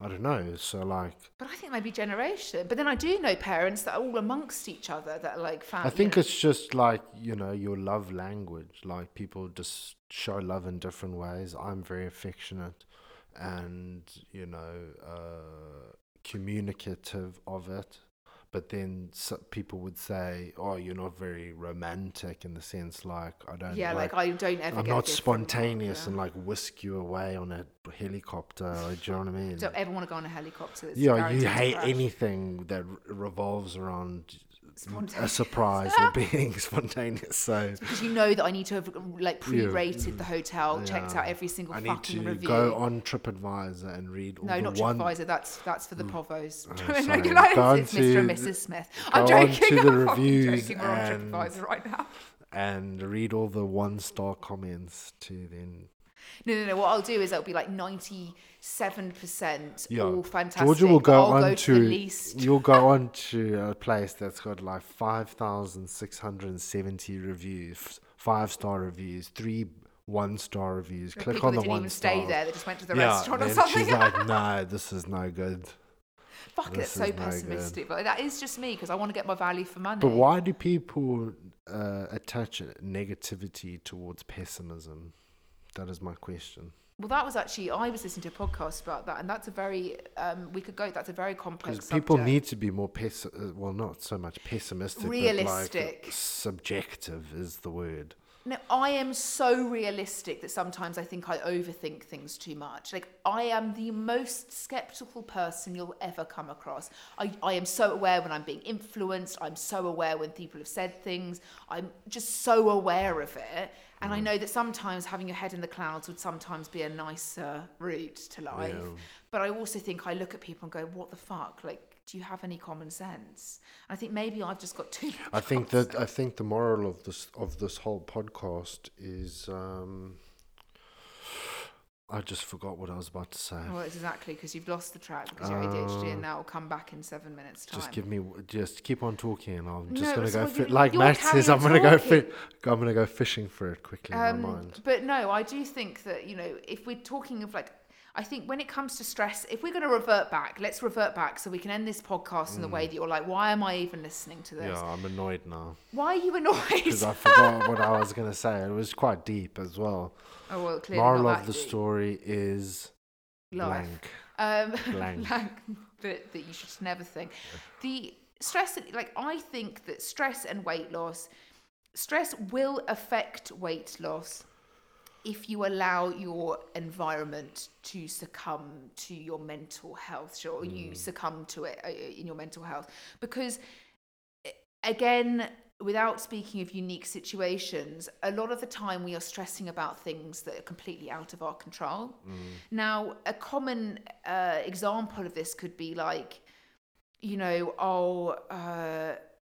I don't know. So like, But I think maybe generation. But then I do know parents that are all amongst each other that are like family. I think it's just like you know your love language. Like people just show love in different ways. I'm very affectionate, and you know, uh, communicative of it. But then people would say, "Oh, you're not very romantic in the sense like I don't yeah, like, I oh, don't ever. I'm not spontaneous and like whisk you away on a helicopter. do you know what I mean? Don't ever want to go on a helicopter. Yeah, you hate crash. anything that revolves around a surprise or being spontaneous. So because you know that I need to have like pre-rated the hotel, checked out every single I fucking review. go on TripAdvisor and read all no, not one. TripAdvisor. That's that's for the mm. povos. Oh, I'm sorry. like, on it's Mr. and Mrs. Smith. I'm joking. to the I'm reviews joking. We're on and- TripAdvisor right now. and read all the one star comments to then No, no, no. What I'll do is it'll be like ninety-seven percent Yeah. all fantastic. Georgia will go I'll on go to, least. you'll go on to a place that's got like 5,670 reviews, five star reviews, three one star reviews. There Click on the one star. stay there. They just went to the yeah, restaurant or something. she's like, no, this is no good. Fuck, this that's so is no pessimistic. But that is just me because I want to get my value for money. But why do people uh, attach negativity towards pessimism? That is my question. Well, that was actually I was listening to a podcast about that, and that's a very um, we could go. That's a very complex. Because people need to be more pes- uh, well, not so much pessimistic, but Realistic. like subjective is the word. No, I am so realistic that sometimes I think I overthink things too much. Like, I am the most skeptical person you'll ever come across. I, I am so aware when I'm being influenced. I'm so aware when people have said things. I'm just so aware of it. And I know that sometimes having your head in the clouds would sometimes be a nicer route to life. Yeah. But I also think I look at people and go, what the fuck? Like, do you have any common sense? And I think maybe I've just got too I think that I think the moral of this of this whole podcast is um, I just forgot what I was about to say. Well, it's exactly because you've lost the track because you're ADHD, and that will come back in seven minutes' time. Just give me, just keep on talking, and I'm just No, gonna it's go. Fi- like Matt says, I'm gonna go. Fi- I'm gonna go fishing for it quickly in my Um, mind. but no, I do think that you know if we're talking of like. I think when it comes to stress, if we're going to revert back, let's revert back so we can end this podcast in the way that you're like, why am I even listening to this? Mm. Yeah, I'm annoyed now Why are you annoyed? because I forgot what I was gonna say. It was quite deep as well. oh well, clearly Moral of the deep. story is Life. blank. Um, Blank. blank, but that you should never think. The stress, like I think that stress and weight loss, stress will affect weight loss if you allow your environment to succumb to your mental health, or you succumb to it uh, in your mental health, because again. Without speaking of unique situations, a lot of the time we are stressing about things that are completely out of our control. Now, a common uh, example of this could be like, you know, oh, uh, oh,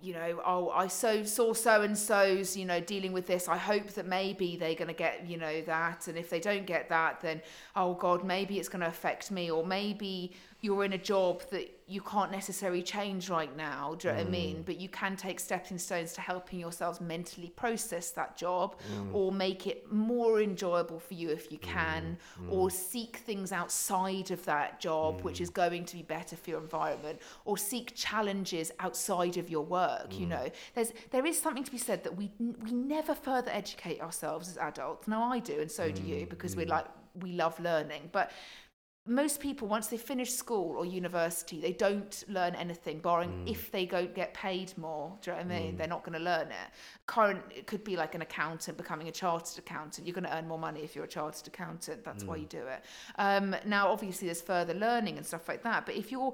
you know, oh, I so saw so and so's, you know, dealing with this. I hope that maybe they're going to get, you know, that, and if they don't get that, then oh God, maybe it's going to affect me, or maybe you're in a job that you can't necessarily change right now. Do you know what I mm. mean? But you can take stepping stones to helping yourselves mentally process that job, mm. or make it more enjoyable for you if you mm. can, or seek things outside of that job, which is going to be better for your environment, or seek challenges outside of your work. You know, there's there is something to be said that we we never further educate ourselves as adults. Now I do, and so do you, because we're like we love learning, but most people once they finish school or university they don't learn anything barring mm. if they don't get paid more do you know what i mean? Mm. They're not going to learn it. Current it could be like an accountant becoming a chartered accountant. You're going to earn more money if you're a chartered accountant. That's why you mm. do it. Um, now obviously there's further learning and stuff like that but if you're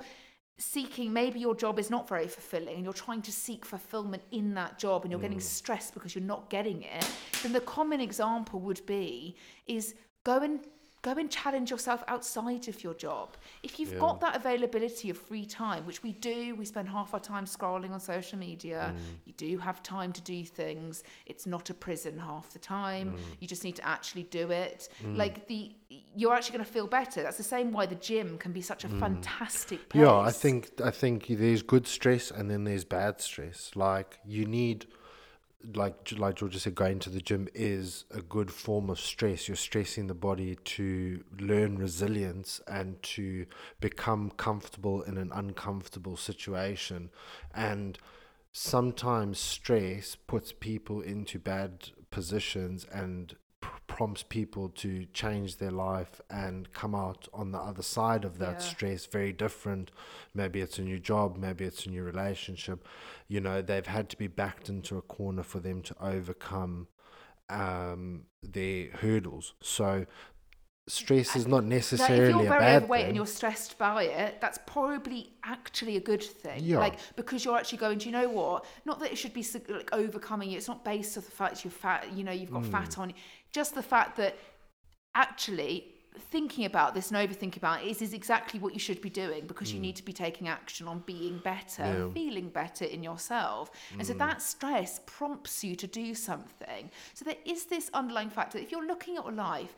seeking maybe your job is not very fulfilling and you're trying to seek fulfillment in that job and you're getting stressed because you're not getting it then the common example would be is go and go and challenge yourself outside of your job. If you've got that availability of free time which we do we spend half our time scrolling on social media. Mm. You do have time to do things. It's not a prison half the time. Mm. You just need to actually do it. Mm. Like the you're actually going to feel better. That's the same why the gym can be such a fantastic place Yeah, I think I think there's good stress and then there's bad stress. Like you need, like like Georgia said, going to the gym is a good form of stress. You're stressing the body to learn resilience and to become comfortable in an uncomfortable situation, and sometimes stress puts people into bad positions and prompts people to change their life and come out on the other side of that Yeah. stress very different maybe it's a new job maybe it's a new relationship you know they've had to be backed into a corner for them to overcome um, their hurdles so stress is not necessarily that if you're a very overweight thing and you're stressed by it, that's probably actually a good thing. Yeah. Like because you're actually going. Do you know what? Not that it should be like overcoming you. It's not based on the fact you're fat. You know, you've got Mm. fat on. Just the fact that actually thinking about this and overthinking about it is, is exactly what you should be doing because Mm. you need to be taking action on being better, Yeah. feeling better in yourself. And Mm. so that stress prompts you to do something. So there is this underlying factor. If you're looking at your life,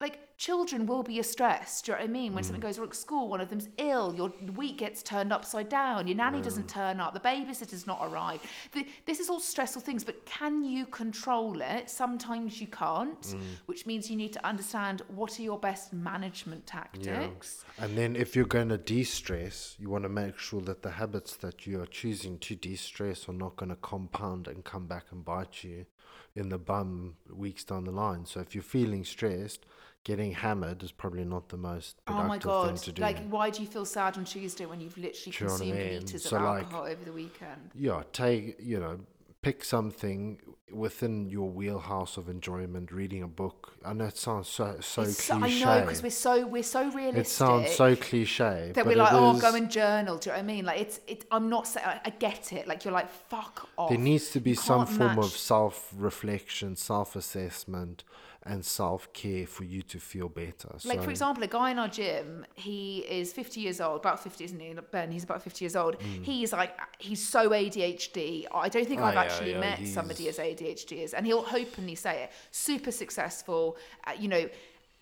like children will be stressed. Do you know what I mean? When Mm. something goes wrong at school, one of them's ill, your week gets turned upside down, your nanny doesn't turn up, the babysitter's not arrived. The, this is all stressful things, but can you control it? Sometimes you can't, Mm. which means you need to understand what are your best management tactics. And then if you're going to de-stress, you want to make sure that the habits that you are choosing to de-stress are not going to compound and come back and bite you in the bum weeks down the line. So if you're feeling stressed, getting hammered is probably not the most Oh productive my god! thing to do. Like, why do you feel sad on Tuesday when you've literally Do you know I consumed mean? liters So, of like- alcohol over the weekend? yeah, take you know, pick something within your wheelhouse of enjoyment. Reading a book. I know it sounds so so It's so- cliche. I know because we're so we're so realistic. it sounds so cliche. that but we're like, oh, is- go and journal. Do you know what I mean? Like, it's it. I'm not saying I, get it. Like, you're like, fuck off. There needs to be some form of self reflection, self assessment, and self care for you to feel better. Like so, for example, a guy in our gym, he is 50 years old, about 50, isn't he? Ben, he's about 50 years old. He's like, he's so ADHD. I don't think Mm. Oh, I've yeah, actually yeah, met somebody as ADHD is, and he'll openly say it. Super successful, uh, you know.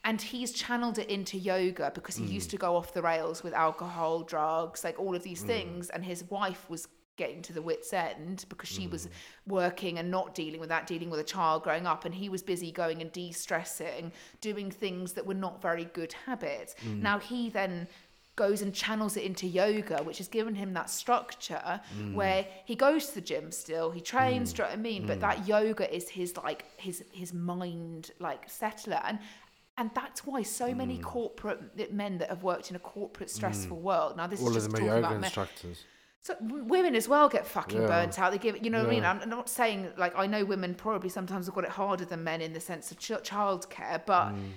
And he's channeled it into yoga because he Mm. used to go off the rails with alcohol, drugs, like all of these things. And his wife was getting to the wits end because she was mm. working and not dealing with that, dealing with a child growing up, and he was busy going and de-stressing, doing things that were not very good habits. Mm. Now he then goes and channels it into yoga, which has given him that structure mm. where he goes to the gym still, he trains, do you know what I mean? But that yoga is his like his his mind like settler and and that's why so many corporate men that have worked in a corporate stressful world. Now this all is of just talking yoga about men. instructors. So women as well get fucking Yeah. burnt out. They give, you know what I mean. I'm not saying like I know women probably sometimes have got it harder than men in the sense of ch- childcare, but Mm.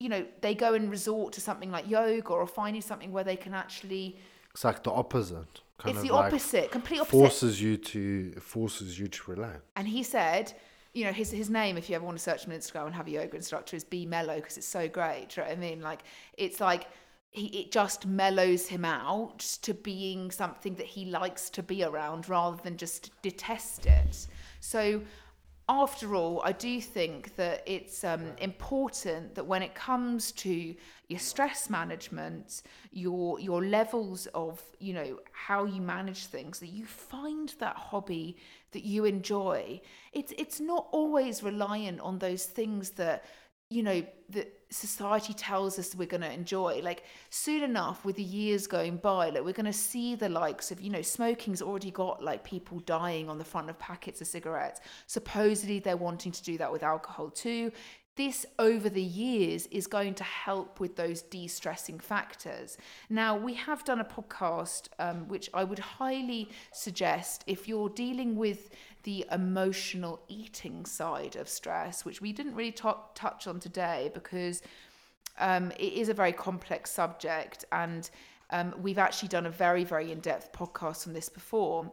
you know they go and resort to something like yoga or finding something where they can actually. It's like the opposite. It's the like opposite, complete opposite. Forces you to forces you to relax. And he said, you know, his his name, if you ever want to search him on Instagram and have a yoga instructor, is Be Mellow because it's so great. Do you know what I mean? Like, it's like he it just mellows him out to being something that he likes to be around rather than just detest it. So. After all, I do think that it's um, important that when it comes to your stress management, your your levels of you know how you manage things, that you find that hobby that you enjoy. It's it's not always reliant on those things that you know that society tells us we're going to enjoy like soon enough with the years going by like we're going to see the likes of you know smoking's already got like people dying on the front of packets of cigarettes. Supposedly they're wanting to do that with alcohol too. This over the years is going to help with those de-stressing factors. Now we have done a podcast um, which i would highly suggest if you're dealing with the emotional eating side of stress which we didn't really to- touch on today because um, it is a very complex subject and um, we've actually done a very very in-depth podcast on this before.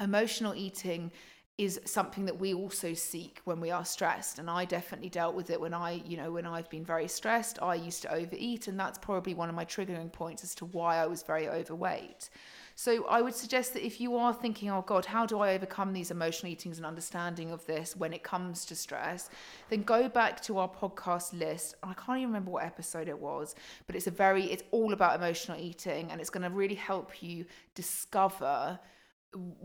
Emotional eating is something that we also seek when we are stressed and i definitely dealt with it when i you know when i've been very stressed. I used to overeat and that's probably one of my triggering points as to why i was very overweight so i would suggest that if you are thinking oh god how do i overcome these emotional eatings and understanding of this when it comes to stress then go back to our podcast list i can't even remember what episode it was but it's a very it's all about emotional eating and it's going to really help you discover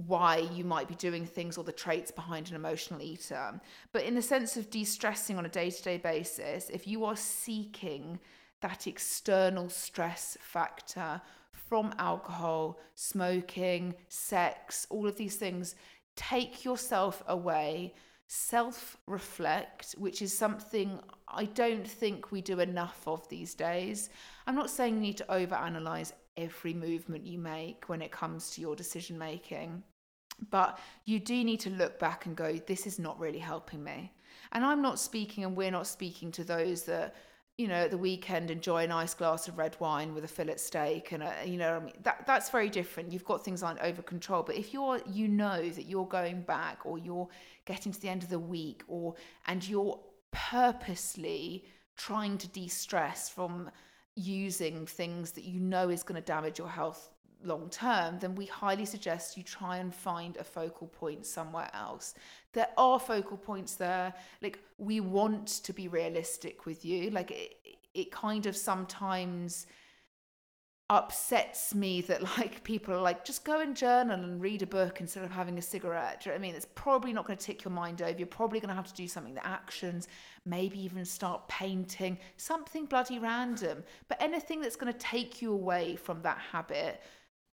why you might be doing things or the traits behind an emotional eater. But in the sense of de stressing on a day to day basis, if you are seeking that external stress factor from alcohol, smoking, sex, all of these things, take yourself away. Self reflect, which is something I don't think we do enough of these days. I'm not saying you need to overanalyze every movement you make when it comes to your decision making. But you do need to look back and go, this is not really helping me. And I'm not speaking, and we're not speaking to those that, you know, at the weekend enjoy a nice glass of red wine with a fillet steak, and a, you know, I mean, that that's very different. You've got things like over control, but if you're, you know, that you're going back, or you're getting to the end of the week, or and you're purposely trying to de-stress from using things that you know is going to damage your health long term, then we highly suggest you try and find a focal point somewhere else. There are focal points there. Like, we want to be realistic with you. Like, it, it kind of sometimes upsets me that like people are like just go and journal and read a book instead of having a cigarette you know i mean it's probably not going to tick your mind over you're probably going to have to do something that actions maybe even start painting something bloody random but anything that's going to take you away from that habit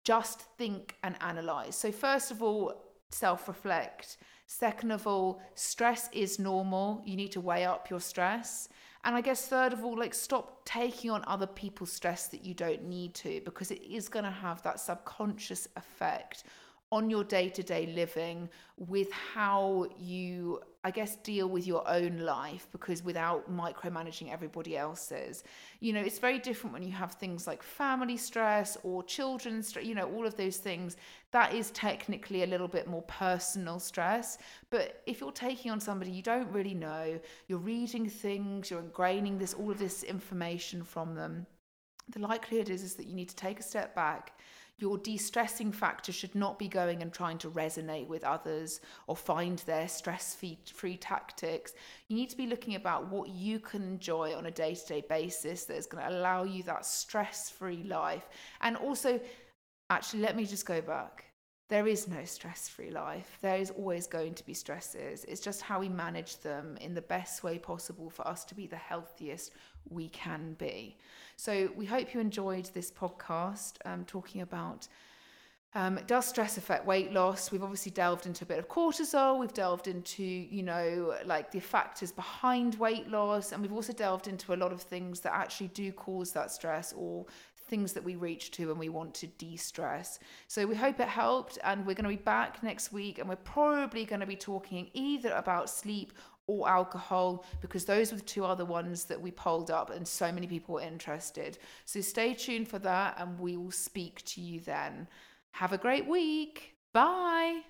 just think and analyze. So first of all self reflect second of all stress is normal. You need to weigh up your stress. And I guess, third of all, like stop taking on other people's stress that you don't need to, because it is going to have that subconscious effect on your day to day living with how you, I guess, deal with your own life because without micromanaging everybody else's. You know, it's very different when you have things like family stress or children's stress, you know, all of those things. That is technically a little bit more personal stress. But if you're taking on somebody you don't really know, you're reading things, you're ingraining this, all of this information from them, the likelihood is, is that you need to take a step back your de stressing factor should not be going and trying to resonate with others or find their stress free tactics. You need to be looking about what you can enjoy on a day to day basis that is going to allow you that stress free life. And also, actually, let me just go back. There is no stress free life. There is always going to be stresses. It's just how we manage them in the best way possible for us to be the healthiest we can be. So we hope you enjoyed this podcast um, talking about um, does stress affect weight loss? We've obviously delved into a bit of cortisol. We've delved into, you know, like the factors behind weight loss. And we've also delved into a lot of things that actually do cause that stress or things that we reach to when we want to de stress. So we hope it helped. And we're going to be back next week. And we're probably going to be talking either about sleep or alcohol because those were the two other ones that we polled up and so many people were interested. So stay tuned for that and we will speak to you then. Have a great week. Bye.